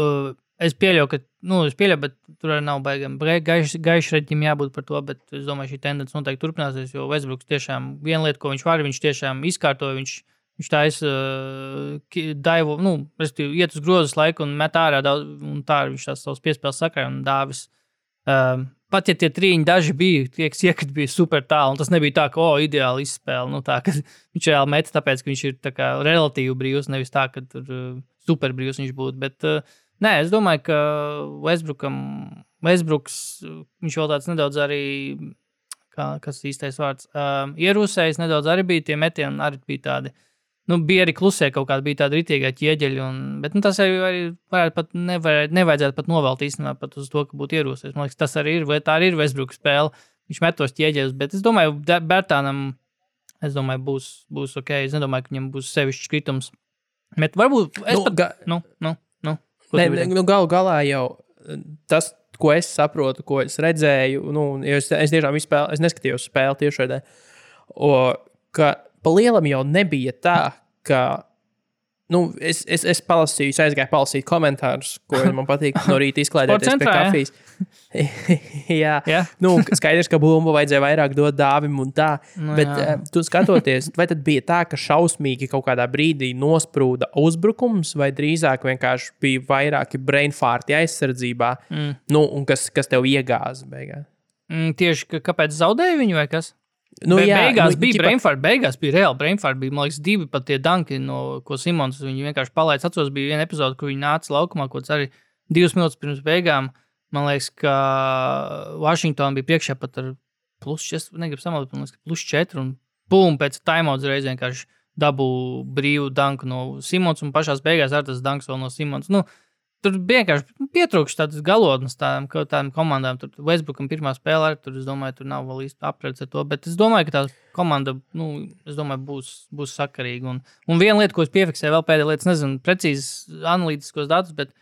uh, es pieļauju, ka, nu, es pieļauju, bet tur arī nav baigām gaišreģim jābūt par to, bet es domāju, šī tendence noteikti turpināsies, jo Westbrooks tiešām, viena lieta, ko viņš var, viņš tiešām izkārtoja, viņš, viņš taisa uh, daivu, nu, respektīvi, iet uz grozas laiku un met ārā daudz, un tā viņš tās savas piespēles sakrāja un dāvis. Um, pat ja tie trījņi daži bija, tie, kas iekrita, bija super tālu. un Tas nebija tā, ka, o, ideāli izspēle. Nu, tā, ka viņš reāli met, tāpēc, ka viņš ir tā kā, relatīvi brīvs, nevis tā, ka tur uh, super brīvs viņš būtu. Bet, uh, nē, es domāju, ka Westbrookam, Westbrooks, uh, viņš vēl tāds nedaudz arī, kā, kas īstais vārds, uh, ierūsējis nedaudz arī bija tie metieni, arī bija tādi. Nu, bija arī klusē kaut kāda bija tāda rītīgā ķieģeļa, un, bet nu, tas arī, arī pat nevarētu, nevajadzētu pat novelt īstenībā pat uz to, ka būtu ierūsējis. Man liekas, tas arī ir, vai tā arī ir Westbrook spēle. Viņš met tos ķieģeļus, bet es domāju, Bērtānam, es domāju, būs, būs ok. Es nedomāju, ka viņam būs sevišķs kritums. Bet varbūt es Nu, pat, ga, nu, nu, nu. Ne, ne, nu, galu galā jau eh, tas, ko es saprotu, ko es redzēju, nu, es, es tiešām izspēlēju, es neskatījos spēli šodien. O, ka pa lielam jau nebija tā, ka. Nu, es, es, es palasīju, es aizgāju palasīt komentārus, ko man patīk no rīta izklaidēties pie kafijas. jā, Jā? nu, skaidrs, ka bumbu vajadzēja vairāk dot dāvim un tā. Nu, Bet, jā. uh, tu skatoties, vai tad bija tā, ka šausmīgi kaut kādā brīdī nosprūda uzbrukums, vai drīzāk vienkārši bija vairāki brainfārti aizsardzībā, Mm. nu, un kas, kas tev iegāza beigās? Mm, tieši kāpēc zaudēja viņu vai kas? Nu, Be, jā, beigās nu, bija ķipa- brainfart, beigās bija reāli brainfart. Bija, man liekas, divi pat tie danki, no ko Simons vienkārši palaida. Atceros, bija viena epizode, kur viņi nāca laukumā, kaut arī divas minūtes pirms beigām. Man liekas, ka Vašingtonā bija priekšā pat ar plus 4, negribu samalot, man liekas, ka plus 4 un pum, pēc timeouts reiz vienkārši dabū brīvu danku no Simons un pašās beigās ar tas danks vēl no Simons. Nu, Tur vienkārši pietrūkst tādas galotnes tādām, tādām komandām. Tur Westbrookam pirmā spēlē, tur es domāju, tur nav vēl īsti apredzes ar to. Bet es domāju, ka tā komanda, nu, domāju, būs, būs sakarīga. Un, un viena lieta, ko es piefiksēju, vēl pēdējā lieta, nezinu, precīzi analītiskos datus, bet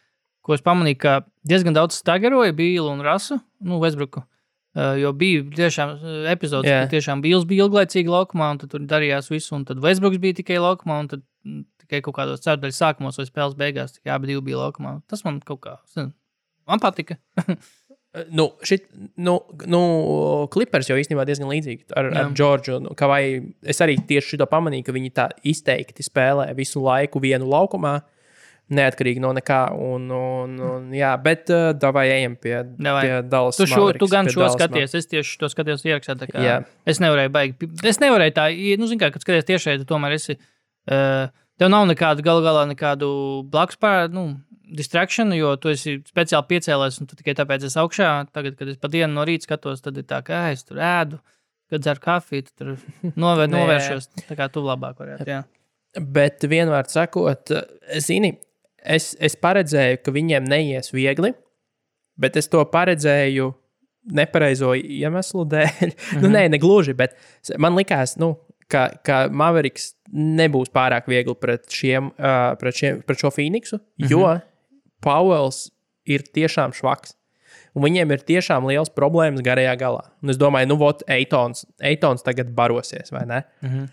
ko es pamanīju, ka diezgan daudz stagaroja Bīlu un Rasu, nu, Westbrooku. Uh, jo bija tiešām uh, epizodes, Jā. kad tiešām Bīls bija ilglaicīgi laukumā, un tur darījās visu, un tad Westbrooks bija tikai laukumā, un tad mm, tikai kaut kādos ceturdaļas sākumos vai spēles beigās, tikai abi bija laukumā. Tas man kaut kā, es nezinu, man patika. Nu, šit, nu, nu, Clippers jau īstenībā diezgan līdzīgi ar, ar Jā. Džordžu. Nu, vai es arī tieši šo pamanīju, ka viņi tā izteikti spēlē visu laiku vienu laukumā, neatkarīgi no nekā. Un, un, un, jā, bet uh, davai ejam pie, Davai. pie Dallas. Tu, šo, tu Mavericks, gan pie šo Dallas skaties, es tieši to skatījos ierakstā. Es nevarēju baigt. Es nevarēju tā, nu, zini, kā, kad skaties tiešai, tu tomēr esi. Uh, tev nav nekādu, galu galā, nekādu blakus pārādu. Nu, Distrakciju, jo tu esi speciāli piecēlējies, un tu tikai tāpēc esi augšā. Tagad, kad es pa dienu no rīta skatos, tad ir tā, ka es tur ēdu, kad dzeru kafiju, tad tur novēr, Nē. novēršos. Tā kā tu labāk varētu. Jā. Bet vienmēr sakot, zini, es, es paredzēju, ka viņiem neies viegli, bet es to paredzēju nepareizo iemeslu dēļ. Mm -hmm. nu, nē, ne gluži, bet man likās, nu, ka, ka Mavericks nebūs pārāk viegli pret, šiem, uh, pret, šiem, pret šo Phoenixu, mm -hmm. jo Pauls ir tiešām švaks. Un viņiem ir tiešām liels problēmas garajā galā. Un es domāju, nu, vot, Eitons, Eitons tagad barosies, vai ne? Mhm.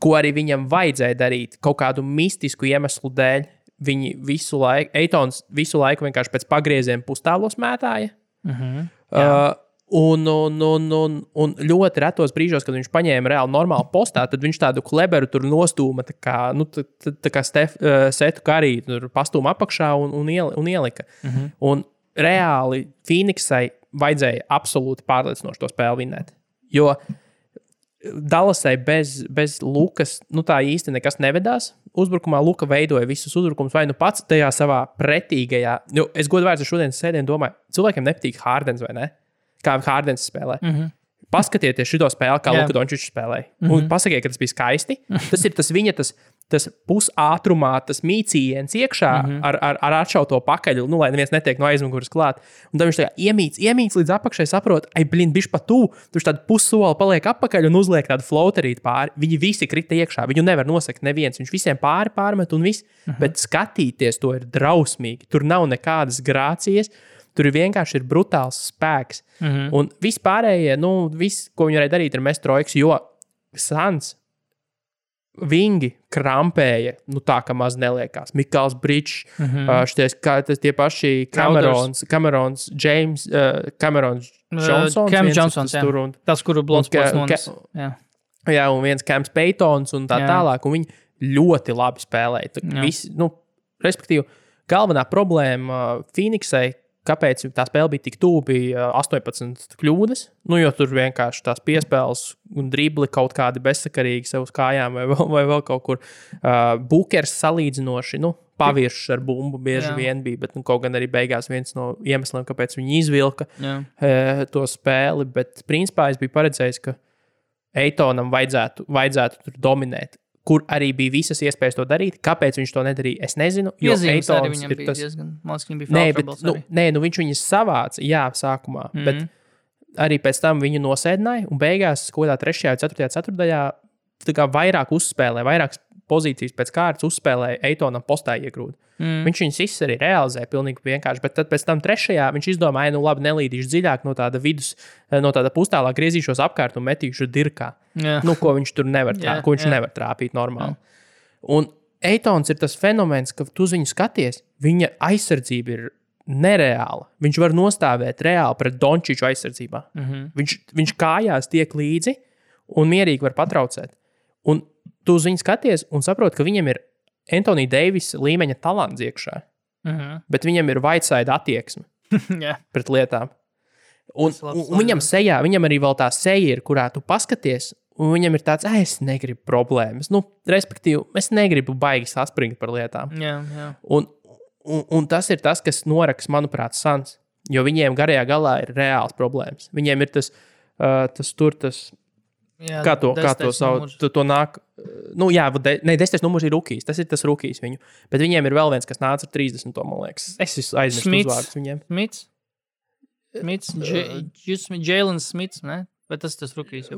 ko arī viņam vajadzēja darīt, kaut kādu mistisku iemeslu dēļ. Viņi visu laiku, Eitons visu laiku vienkārši pēc pagrieziena pustālos mētāja. Mhm. Uh, un, un, un, un, un ļoti retos brīžos, kad viņš paņēma reāli normālu postā, tad viņš tādu kleberu tur nostūma, tā kā, nu, tā, tā, kā Stef, uh, Setu Karī, tur pastūma apakšā un, un, ieli, un ielika. Mhm. Un reāli Phoenixai vajadzēja absolūti pārliecinoši to spēli vinēt. Jo Dallasai bez, bez Lukas, nu tā īsti nekas nevedās. Uzbrukumā Luka veidoja visus uzbrukumus, vai nu pats tajā savā pretīgajā. Jo es godīgi vērstu šodienas sēdienu, domāju, cilvēkiem nepatīk Hārdens vai ne? Kā Hārdens spēlē. Mhm. Paskatieties šo spēli, kā Jā. Luka Dončits spēlēja. Mm. -hmm. Pasakiet, ka tas bija skaisti. Tas ir tas viņa tas, tas pusātrumā, tas mīcījiens iekšā mm. -hmm. ar, ar, ar atšauto pakaļ, nu, lai neviens netiek no aizmugures klāt. Un tad viņš tā kā iemīts, iemīts līdz apakšai, saprot, ai, blin, bišķi pat tu. Tur tādu pussoli paliek apakaļ un uzliek tādu floaterīti pāri. Viņi visi krita iekšā. Viņu nevar nosakt neviens. Viņš visiem pāri pārmet un viss. Mm -hmm. Bet skatīties to ir drausmīgi. Tur nav nekādas grācijas. Tur vienkārši ir brutāls spēks. Mm. -hmm. Un vispārējie, nu, viss, ko viņi varēja darīt, ir mest trojkas, jo Sans vingi krampēja, nu tā kā maz neliekās. Mikls Brīsīs, mm. -hmm. šities, kā tas tie paši Kamerons, Kamerons, James, uh, Kamerons, Johnsons. Viens ir Johnsons, jā. tur un, Tas, kuru nones. ka- Jā. jā, un viens Kams Peitons un tā Jā. tālāk. Un viņi ļoti labi spēlēja. Visi, nu, respektīvi, galvenā problēma uh, Phoenixai, kāpēc tā spēle bija tik tuvu, bija uh, 18 kļūdas. Nu, jo tur vienkārši tās piespēles un dribli kaut kādi bezsakarīgi sev uz kājām vai vēl, vai vēl kaut kur. Uh, Bukers salīdzinoši. Nu, Paviršs ar bumbu bieži Jā. Vien bija, bet nu, kaut gan arī beigās viens no iemesliem, kāpēc viņi izvilka Jā. e, to spēli. Bet, principā, es biju paredzējis, ka Eitonam vajadzētu, vajadzētu tur dominēt. Kur arī bija visas iespējas to darīt. Kāpēc viņš to nedarīja? Es nezinu. Jo Iezīmes arī Eitons viņam ir bija tas. diezgan, man liekas, viņam bija Nē, bet, nu, arī. nē, nu viņš viņus savāca, jā, sākumā. Mm. -hmm. Bet arī pēc tam viņu nosēdināja un beigās, ko tā 3. un 4. ceturtajā, tā kā vairāk uzspēlēja, vairākas pozīcijas pēc kārtas uzspēlēja, Eitonam postā iegrūda. Mm. Viņš viņus visus arī realizēja pilnīgi vienkārši, bet tad pēc tam trešajā viņš izdomāja, nu labi, nelīdīšu dziļāk no tāda vidus, no tāda pustālā griezīšos apkārt un metīšu dirkā. Jā. Nu, ko viņš tur nevar trāpīt, Jā, ko viņš jā. nevar trāpīt normāli. Un Eitons ir tas fenomens, ka tu uz viņu skaties, viņa aizsardzība ir nereāla. Viņš var nostāvēt reāli pret Dončiču aizsardzībā. Mm -hmm. Viņš, viņš kājās tiek līdzi un mierīgi var patraucēt. Un tu uz viņu skaties un saproti, ka viņam ir Antonija Deivisa līmeņa talants iekšā, Mm -hmm. bet viņam ir whiteside attieksme Jā. pret lietām. Un, labs un viņam sejā, viņam arī vēl tā seja ir, kurā tu paskaties. Un viņam ir tāds, es negribu problēmas. Nu, respektīvi, es negribu baigi saspringt par lietām. Jā, jā. Un, un, un tas ir tas, kas noraks, manuprāt, sans. Jo viņiem garajā galā ir reāls problēmas. Viņiem ir tas, uh, tas tur, tas, jā kā to, kā to sauc. Tu, to nāk, uh, nu, jā, de, ne, desmitais numurs ir rookies. Tas ir tas rookies viņu. Bet viņiem ir vēl viens, kas nāca ar 30. man liekas. Es Smits. uzvārdus viņiem. Smits. Smits. Jēlins Smits, ne? Bet tas tas rookies.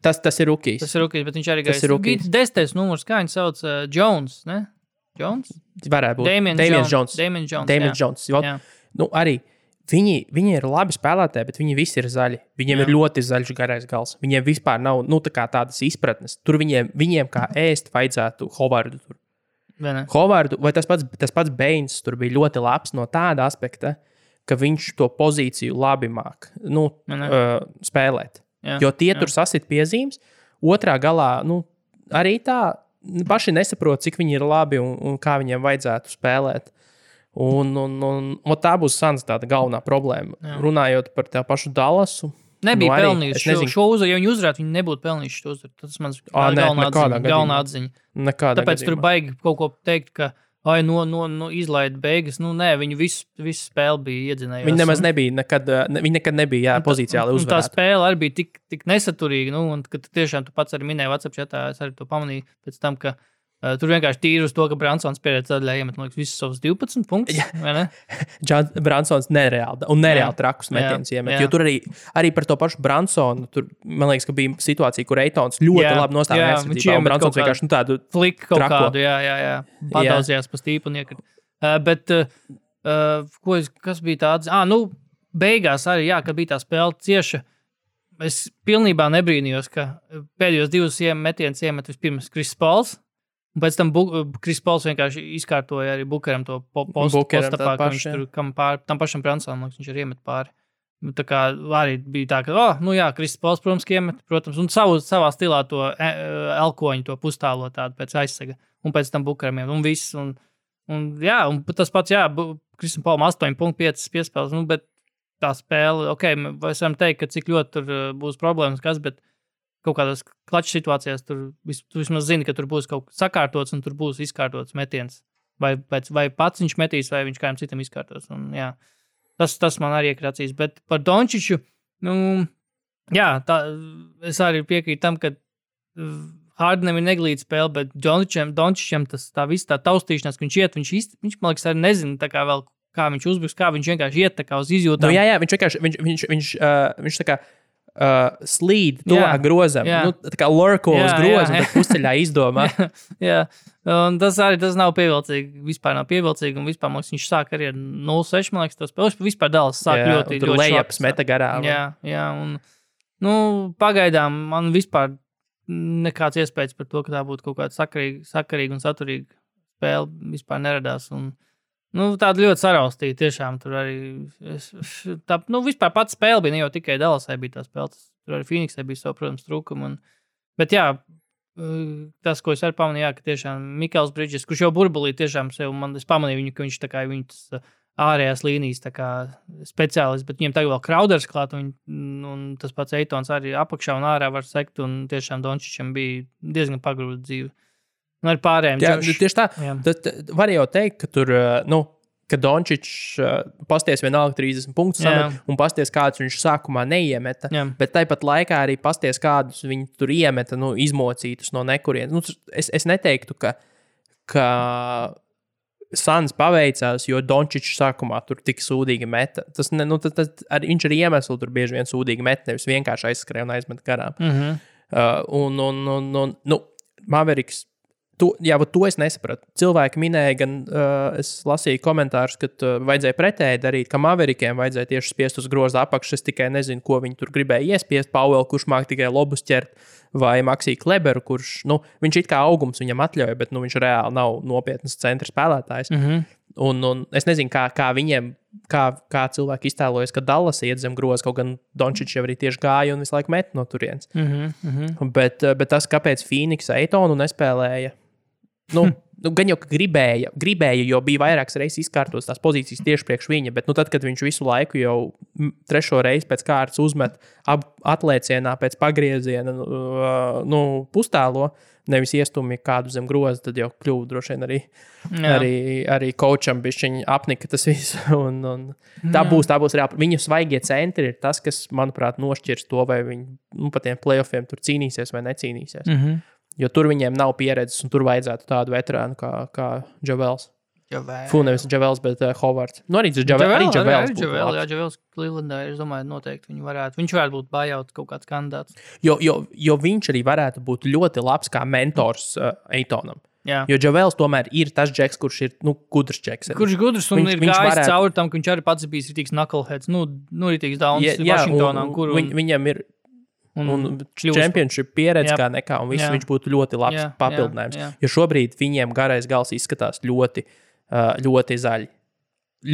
Tas, tas ir rookies. Tas ir rookies, bet viņš arī Tas ir. Bija desmitais numurs, kā viņš sauc, uh, Jones, ne? Jones? varētu būt. Damians Jones. Jones. Damians Jones. Damians jā. Jones. Jo, Jā. nu, arī viņi, viņi ir labi spēlētāji, bet viņi visi ir zaļi. Viņiem Jā. ir ļoti zaļš garais gals. Viņiem vispār nav nu, tā tādas izpratnes. Tur viņiem, viņiem kā ēst vajadzētu Hovardu. Tur. Hovardu, vai tas pats, tas pats Beins tur bija ļoti labs no tāda aspekta, ka viņš to pozīciju labi māk nu, uh, spēlēt. Jā. Jo tie jā. tur sasit piezīmes, otrā galā nu, arī tā paši nesaprot, cik viņi ir labi un, un kā viņiem vajadzētu spēlēt. Un, un, un, un tā būs Sans tāda galvenā problēma. Jā. Runājot par tā pašu Dallasu. Nebija Nu, nu, pelnījuši šo, nezinu. šo uzvaru. Ja viņi uzvarētu, viņi nebūtu pelnījuši šo uzvaru. Tas Ā, nē, galvenā atziņa. Nekādā Tāpēc tur gadījumā. baigi kaut ko teikt, ka ai, no, no, no izlaida beigas. Nu, nē, viņi visu, visu spēli bija iedzinējuši. Viņi nemaz nebija, nekad, uh, ne, viņi nekad nebija jā, pozīcijā, lai Un tā spēle arī bija tik, tik nesaturīga. Nu, un, kad tu tiešām tu pats arī minēji, WhatsApp chatā, es arī to pamanīju pēc tam, ka uh, tur vienkārši tīri uz to, ka Bransons pēdējā ceļā iemet man liekas, visus savus 12 punktus. Džons Bransons nereāli, un nereāli Jā. trakus metienus iemet. Jo tur arī, arī par to pašu Bransonu, tur, man liekas, ka bija situācija, kur Eitons ļoti Jā, labi nostājās viņš iemet Bransons vienkārši nu, tādu Fliku kaut Trako. kādu, jā, jā, jā. Padauzījās pa stīpu un iekrita. Uh, bet, uh, ko es, kas bija tāds? Ah, nu, beigās arī, jā, kad bija tā spēle cieša. Es pilnībā nebrīnījos, ka pēdējos divus metienus iemet vispirms Krispāls. Un pēc tam Krispāls vienkārši izkārtoja arī Bukaram to po- postu ka viņš tur kam pār, tam pašam liekas, viņš ir iemet pāri. Nu, Tā kā arī bija tā, ka, oh, nu jā, Krispāls, protams, iemet, protams, un savu, savā stilā to e, e, elkoņu, to pustālo tādu pēc aizsega, un pēc tam Bukaram, un viss. Un, un, jā, un tas pats, jā, Kristam Paulam 8,5 piespēles, nu, bet tā spēle, ok, mēs varam teikt, ka cik ļoti tur uh, būs problēmas, kas, bet kaut kādās klaču situācijās tur vis, tu vismaz zini, ka tur būs kaut kas sakārtots un tur būs izkārtots metiens. Vai, vai, vai pats viņš metīs, vai viņš kādam citam izkārtos. Un, jā, tas, tas man arī iekrācīs. Bet par Dončiču, nu, Jā, tā, es arī piekrītu tam, ka Hārdenam ir neglīta spēle, bet Dončičam tas tā viss tā taustīšanās, ka viņš iet, viņš, īsti, viņš man liekas, arī nezina, kā, vēl, kā viņš uzbruks, kā viņš vienkārši iet uz izjūtām. Nu, jā, jā, viņš vienkārši, viņš, viņš, viņš, uh, viņš kā uh, slīd to grozam. Jā. Nu, tā kā lurko uz groza, tad pusceļā izdomā. jā, un tas arī tas nav pievilcīgi. Vispār nav pievilcīgi. Un vispār mums viņš sāk arī ar 0,6. Man liekas, tas spēles vispār dāls sāk jā, ļoti, ļoti lejaps meta garā. Jā, jā, un nu, pagaidām man vispār nekāds iespējas par to, ka tā būtu kaut kāda sakarīga, sakarīga un saturīga spēle vispār neradās. Un, Nu, tāda ļoti saraustīta. Tiešām tur arī. Es, tā, nu, vispār pats spēle bija ne jau tikai Dallasai, bija tā spēle. Tur arī Phoenixai bija savi, protams, trūkumi. Un, bet jā, tas, ko es arī pamanīju, jā, ka tiešām Mikls Brīsīs, kurš jau burbulī tiešām sev, man es pamanīju viņu, ka viņš tā kā viņas ārējās līnijas speciālists, bet viņiem tagad vēl Krauders klāt, un, un tas pats Eitons arī apakšā un ārā var sekt, un tiešām Dončičam bija diezgan pagrūta dzīve. Nu, ar pārējiem. Jā, džoš. tieši tā. Jā. Tad var jau teikt, ka tur, nu, ka Dončičs uh, pasties vienalga 30 punktus samet, un pasties kādus viņš sākumā neiemeta. Jā. Bet tāpat laikā arī pasties kādus viņi tur iemeta, nu, izmocītus no nekurienes. Nu, es, es neteiktu, ka, ka Sans paveicās, jo Dončičs sākumā tur tik sūdīgi meta. Tas, nu, tas, tas arī, viņš arī iemesli tur bieži vien sūdīgi met, nevis vienkārši aizskrēja un aizmet garām. Mm -hmm. uh, un, un, un, un, nu, Maveriks To, jā, to es nesapratu. Cilvēki minēja, gan uh, es lasīju komentārus, ka uh, vajadzēja pretēji darīt, ka Maverikiem vajadzēja tieši spiest uz groza apakšu. Es tikai nezinu, ko viņi tur gribēja iespiest. Pauelu, kurš māk tikai lobus ķert, vai Maksiju Kleberu, kurš, nu, viņš it kā augums viņam atļauj, bet nu, viņš reāli nav nopietns centra spēlētājs. Mm -hmm. un, un es nezinu, kā, kā viņiem, kā, kā cilvēki iztēlojas, ka Dallas iet zem groza, kaut gan Dončits jau arī tieši gāja un visu laiku met no turienes. Mm -hmm. bet, bet tas, kāpēc Phoenix Eitonu nespēlēja Nu, nu, gan jau gribēja, gribēja, jo bija vairākas reizes izkārtotas tās pozīcijas tieši priekš viņa, bet nu, tad, kad viņš visu laiku jau trešo reizi pēc kārtas uzmet atlēcienā pēc pagrieziena nu, nu, pustālo, nevis iestūmīja kādu zem groza, tad jau kļuva droši vien arī, Jā. arī, arī kočam bišķiņa apnika tas viss. Un, un tā Jā. būs, tā būs reāli. Viņu svaigie centri ir tas, kas, manuprāt, nošķirs to, vai viņi nu, pa tiem playoffiem tur cīnīsies vai necīnīsies. Mm -hmm. Jo tur viņiem nav pieredzes, un tur vajadzētu tādu veterānu kā, kā Džavels. Fū, nevis Džavels, bet uh, Hovards. Nu, arī Džavels. Jā, Džavels Clevelandā, es domāju, noteikti viņi varētu. Viņš varētu būt bajaut kaut kāds kandidāts. Jo, jo, jo viņš arī varētu būt ļoti labs kā mentors uh, Eitonam. Jā. Jo Džavels tomēr ir tas džeks, kurš ir nu, gudrs džeks. Kurš gudrs un viņš, ir gājis varētu... cauri tam, ka viņš arī pats bijis rītīgs knuckleheads, nu, nu rītīgs dauns jā, jā, Vašingtonā. Un, kur, un... Viņ, viņam ir Un, un čempionšīpa pieredze jā. kā nekā, un viss jā. viņš būtu ļoti labs jā, papildinājums. Jā, jā. Jo šobrīd viņiem garais gals izskatās ļoti, ļoti zaļi.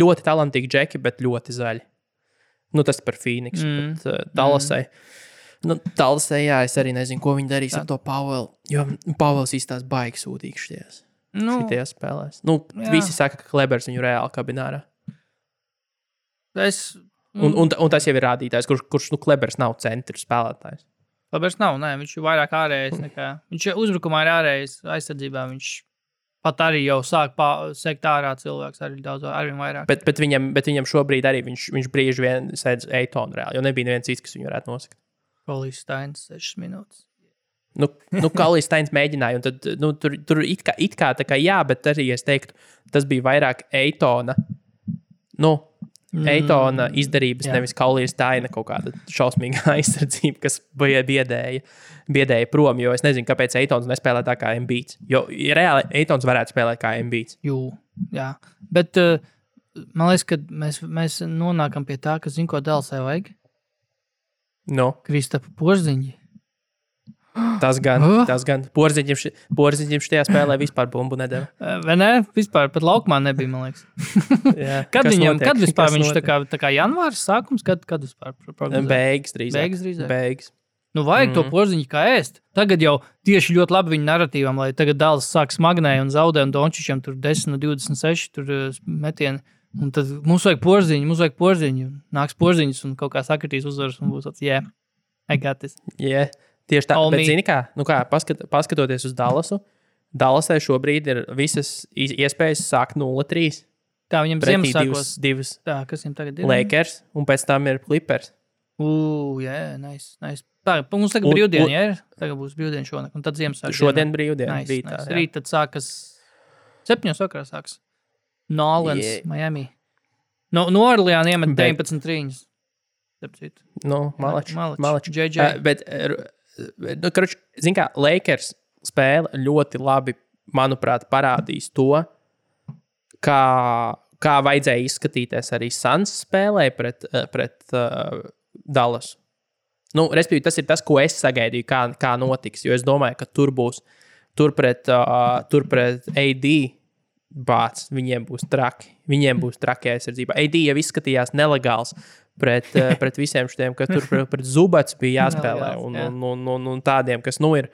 Ļoti talantīgi džeki, bet ļoti zaļi. Nu, tas par Phoenix, mm. bet uh, Dallasai. Mm. Nu, Dallasai, jā, es arī nezinu, ko viņi darīs tā. ar to Pāvelu. Jo Pāvels izstāsta baigas sūdīgs šajās, nu, šajās spēlēs. Nu, jā. visi saka, ka Klebers viņu reāli kabinārā. Es Mm. Un, un, un tas jau ir rādītājs, kurš, kurš nu, Klebers nav centra spēlētājs. Klebers nav, nē, viņš ir vairāk ārējais. Nekā, viņš uzbrukumā ir ārējais, aizsardzībā viņš pat arī jau sāk sekt ārā cilvēks, arī daudz arī vairāk. Bet, bet, viņam, bet viņam šobrīd arī viņš, viņš brīži vien sēdz eitonu reāli, jo nebija neviens cits, kas viņu varētu nosakt. Kolīs Steins 6 minūtes. Nu, nu Kalijas Steins mēģināja, un tad, nu, tur, tur it kā, it kā tā kā jā, bet arī es teiktu, tas bija vairāk eitona. Nu, Mm. Eitona izdarības, jā. nevis Kaulijas taina kaut kāda šausmīga aizsardzība, kas bija biedēja, biedēja prom. Jo es nezinu, kāpēc Eitons nespēlē tā kā MBīts. Jo reāli Eitons varētu spēlēt kā MBīts. Jā, bet uh, man liekas, ka mēs, mēs nonākam pie tā, ka zinu, ko dēls vajag. No. Kristapa Porziņa. Tas gan, tas gan. Porziņš, ši, porziņš šajā spēlē vispār bumbu nedēļa. Vai ne? Vispār pat laukumā nebija, man liekas. Jā, kad viņam, notiek? kad vispār kas viņš notiek? tā kā, tā kā janvārs sākums, kad, kad vispār prognozē? Beigas drīzāk. Beigas drīzāk. Beigas. Nu, vajag mm. to porziņu kā ēst. Tagad jau tieši ļoti labi viņa narratīvam, lai tagad dēls sāk smagnēji un zaudē, un Dončičam tur 10 no 26 tur uh, metieni. Un tad mums vajag porziņu, mums vajag porziņu. Nāks porziņus un kaut kā sakritīs uzvaras un būs tāds, yeah, I got this. Yeah. Tieši tā, All bet, zini, kā, nu kā paskat, paskatoties uz Dallasu, Dallasai šobrīd ir visas iespējas sākt 0-3. Tā viņam Ziemassvētkos divas, tā, kas viņam tagad ir? Lakers, un pēc tam ir Clippers. Ugh, jā, yeah, nice, nice. Tā, mums tagad Un- brīvdiena, un- jā, ir. Tagad būs brīvdiena šonakt, un tad Ziemassvētku. Šodien brīvdiena. nice, rītā, nice. Rīt tad sākas septiņos vakarā sāks. Nolens, Yeah. Miami. No, no Orleāna iemet Bet- 19 trīņas. Starp citu. Nu, malači. Malači. malači. JJ. Uh, bet, uh, nu, karuč, kā, Lakers spēle ļoti labi, manuprāt, parādīs to, kā, kā vajadzēja izskatīties arī Suns spēlē pret, uh, pret uh, Dallas. Nu, respektīvi, tas ir tas, ko es sagaidīju, kā, kā notiks. Jo es domāju, ka tur būs, tur pret, uh, tur pret AD bāts, viņiem būs traki. Viņiem būs traki aizsardzība. AD jau izskatījās nelegāls pret, uh, pret visiem šiem, ka tur pret, pret Zubats bija jāspēlē. Un, un, un, un, un tādiem, kas nu ir.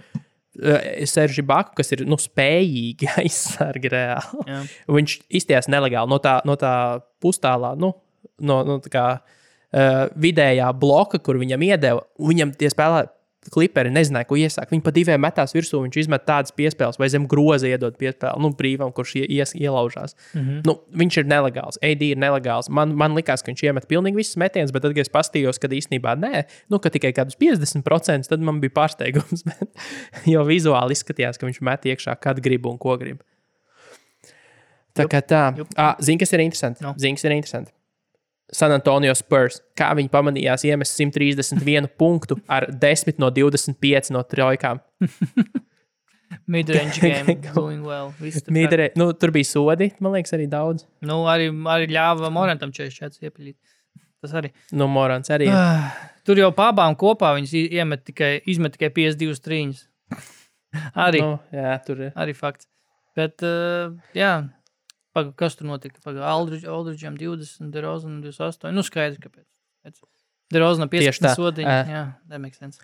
uh, Serži Baku, kas ir nu, spējīgi aizsargi reāli. Jā. Viņš izties nelegāli no tā, no tā pustālā, nu, no, no tā kā, uh, vidējā bloka, kur viņam iedeva. Viņam tie spēlētāji, kliperi, nezināja, ko iesākt. Viņi pa diviem metās virsū, viņš izmet tādas piespēles, vai zem groza iedod piespēli, nu, brīvam, kurš ie- ies, ielaužās. Mm. -hmm. nu, viņš ir nelegāls, AD ir nelegāls. Man, man likās, ka viņš iemet pilnīgi visus metienus, bet tad, kad es paskatījos, ka īstenībā nē, nu, ka tikai kādus 50%, tad man bija pārsteigums. Jo vizuāli izskatījās, ka viņš met iekšā, kad grib un ko grib. Tā kā tā. Jup. Ah, Zini, kas ir interesanti? No. Zini, kas ir interesanti? San Antonio Spurs. Kā viņi pamanījās iemest 131 punktu ar 10 no 25 no trojkām. Midrange game going well. Mīderē, nu, tur bija sodi, man liekas, arī daudz. Nu, arī, arī ļāva Morantam 44 iepaļīt. Tas arī. Nu, Morans arī. Ah, Tur jau pabām kopā viņas iemet tikai, izmet tikai 52 trīņas. arī, Nu, jā, tur ir. arī fakts. Bet, uh, jā, paga, kas tur notika? Aldričam 20, Derozanam 28. Nu, skaidrs, kāpēc. Derozanam Tieši 15 tā. sodiņa. Ā. Jā, that makes sense.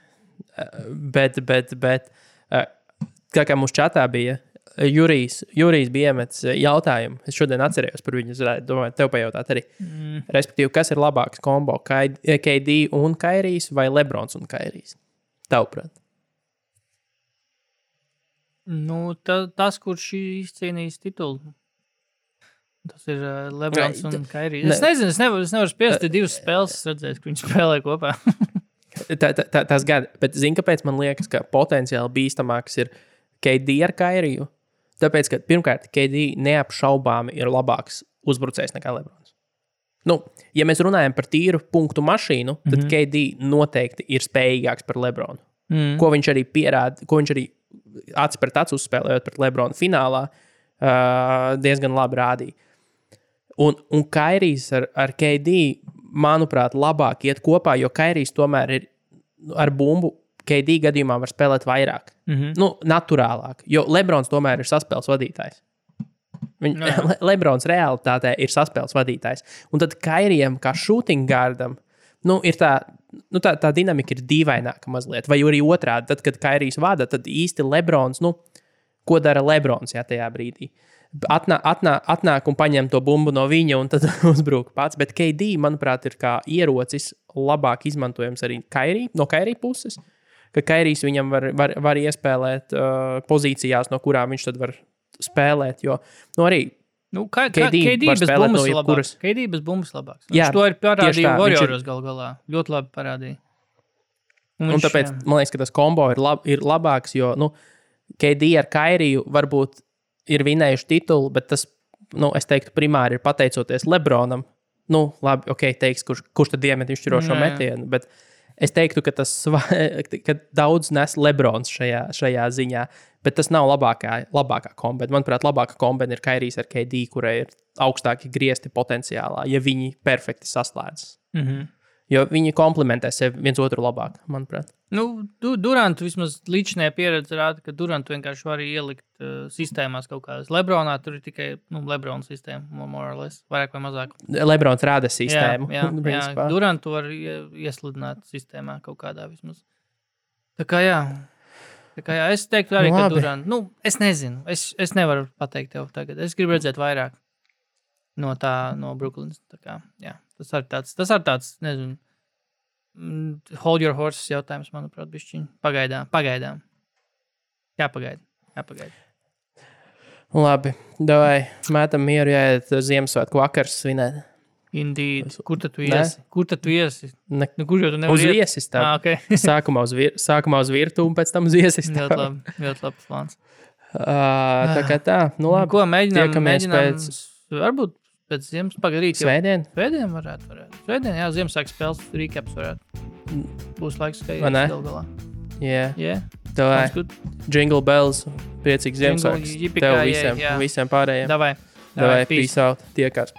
Bet, bet, bet uh, kā, kā mūsu čatā bija, uh, Jurijs, Jurijs bija iemetis uh, jautājumu. Es šodien atcerējos par viņu. Es domāju, tev pajautāt arī. Mm. Respektīvi, kas ir labāks kombo? KD un Kairijs vai Lebrons un Kairijs? Tavuprāt. Nu, ta, tas, kurš izcīnījis titulu. Tas ir uh, Lebrons un Kairijs. ne- Es nezinu, es nevaru, es nevaru spiest te divas spēles, redzēt, ka viņi spēlē kopā. Tā, tā, tā, tas gan, bet zini, kāpēc man liekas, ka potenciāli bīstamāks ir KD ar Kairiju? Tāpēc, ka pirmkārt, KD neapšaubāmi ir labāks uzbrucējs nekā Lebrons. Nu, ja mēs runājam par tīru punktu mašīnu, tad mm -hmm. KD noteikti ir spējīgāks par Lebronu. Mm. Ko viņš arī pierāda, ko viņš arī acis pret acu uzspēlējot pret Lebronu finālā, uh, diezgan labi rādīja. Un, un Kairijs ar, ar KD, manuprāt, labāk iet kopā, jo Kairijs tomēr ir nu, ar bumbu. KD gadījumā var spēlēt vairāk, Mm -hmm. nu, naturālāk, jo Lebrons tomēr ir saspēles vadītājs. Viņ, jā. Le, Lebrons realitātē ir saspēles vadītājs. Un tad Kairijam, kā shooting guardam, nu, ir tā, nu, tā, tā dinamika ir dīvaināka mazliet. Vai arī otrādi, tad, kad Kairijs vada, tad īsti Lebrons, nu, ko dara Lebrons jā, tajā brīdī? Atnā, atnā, atnāk un paņem to bumbu no viņa, un tad uzbrūk pats. Bet KD, manuprāt, ir kā ierocis labāk izmantojams arī Kairī, no Kairī puses. Ka Kairijs viņam var, var, var iespēlēt uh, pozīcijās, no kurām viņš tad var spēlēt. Jo nu, arī Nu, kā, var bez bumbas no labāks. KD bez bumbas labāks. Jā, Viņš to ir parādījis viņš Warrioros gal galā. Ļoti labi parādīja. Un, un tāpēc jā. man liekas, ka tas kombo ir, lab, ir labāks, jo nu, KD ar Kairiju varbūt ir vinējuši titulu, bet tas, nu, es teiktu, primāri ir pateicoties Lebronam. Nu, labi, ok, teiks, kurš, kurš tad iemet izšķirošo metienu. Bet es teiktu, ka tas ka daudz nes Lebrons šajā, šajā ziņā. Bet tas nav labākā, labākā kombinācija. Manuprāt, labākā kombinācija ir Kairijs ar KD, kurai ir augstāki griezti potenciālā, ja viņi perfekti saslēdzas. Mhm. Jo viņi komplementē sevi viens otru labāk, manuprāt. Nu, du, Durantu vismaz līdzinājā pieredze rāda, ka Durantu vienkārši var ielikt uh, sistēmās kaut kādas. Lebronā tur ir tikai nu, Lebrona sistēma, mo- more or less, vairāk vai mazāk. Lebrons rāda sistēmu. Jā, jā, jā. Durantu var ie- iesludināt sistēmā kaut kādā vismaz. Tā kā jā. Tā kā jā, es teiktu, arī, labi. Durantu. Nu, es nezinu. Es, es nevaru pateikt tev tagad. Es gribu redzēt vairāk no tā, no Brooklynas. Tā kā, jā, tas ir tāds, tas ir tāds, nezinu. mm, Hold your horses jautājums, manuprāt, bišķiņ. Pagaidām, pagaidām. Jāpagaida, jāpagaida. Labi, davai, mētam mieru, jāiet uz Ziemassvētku vakars svinēt. Indeed. Kur tad tu iesi? Kur tad tu iesi? Ne, Nu, kur jau tu uz nevari iet? viesis tā. Ah, okay. Sākumā uz, vir, sākumā uz virtuvi, un pēc tam uz viesis. ļoti labi. Ļoti labs plāns. Uh, tā kā tā, nu labi. Ko mēģinām? tiekamies mēģinām pēc- Varbūt pēc ziemas pagarīt. jau Svētdien, Svētdien varētu. varētu. Svētdien, jā, Ziemassvētku spēles recaps varētu. Būs laiks, ka Vai ne? gal galā. jā, sounds good. jingle bells, priecīgs Ziemassvētks. Tev jā, visiem, jā. visiem pārējiem. Davai. Davai, peace. peace out, tiekās.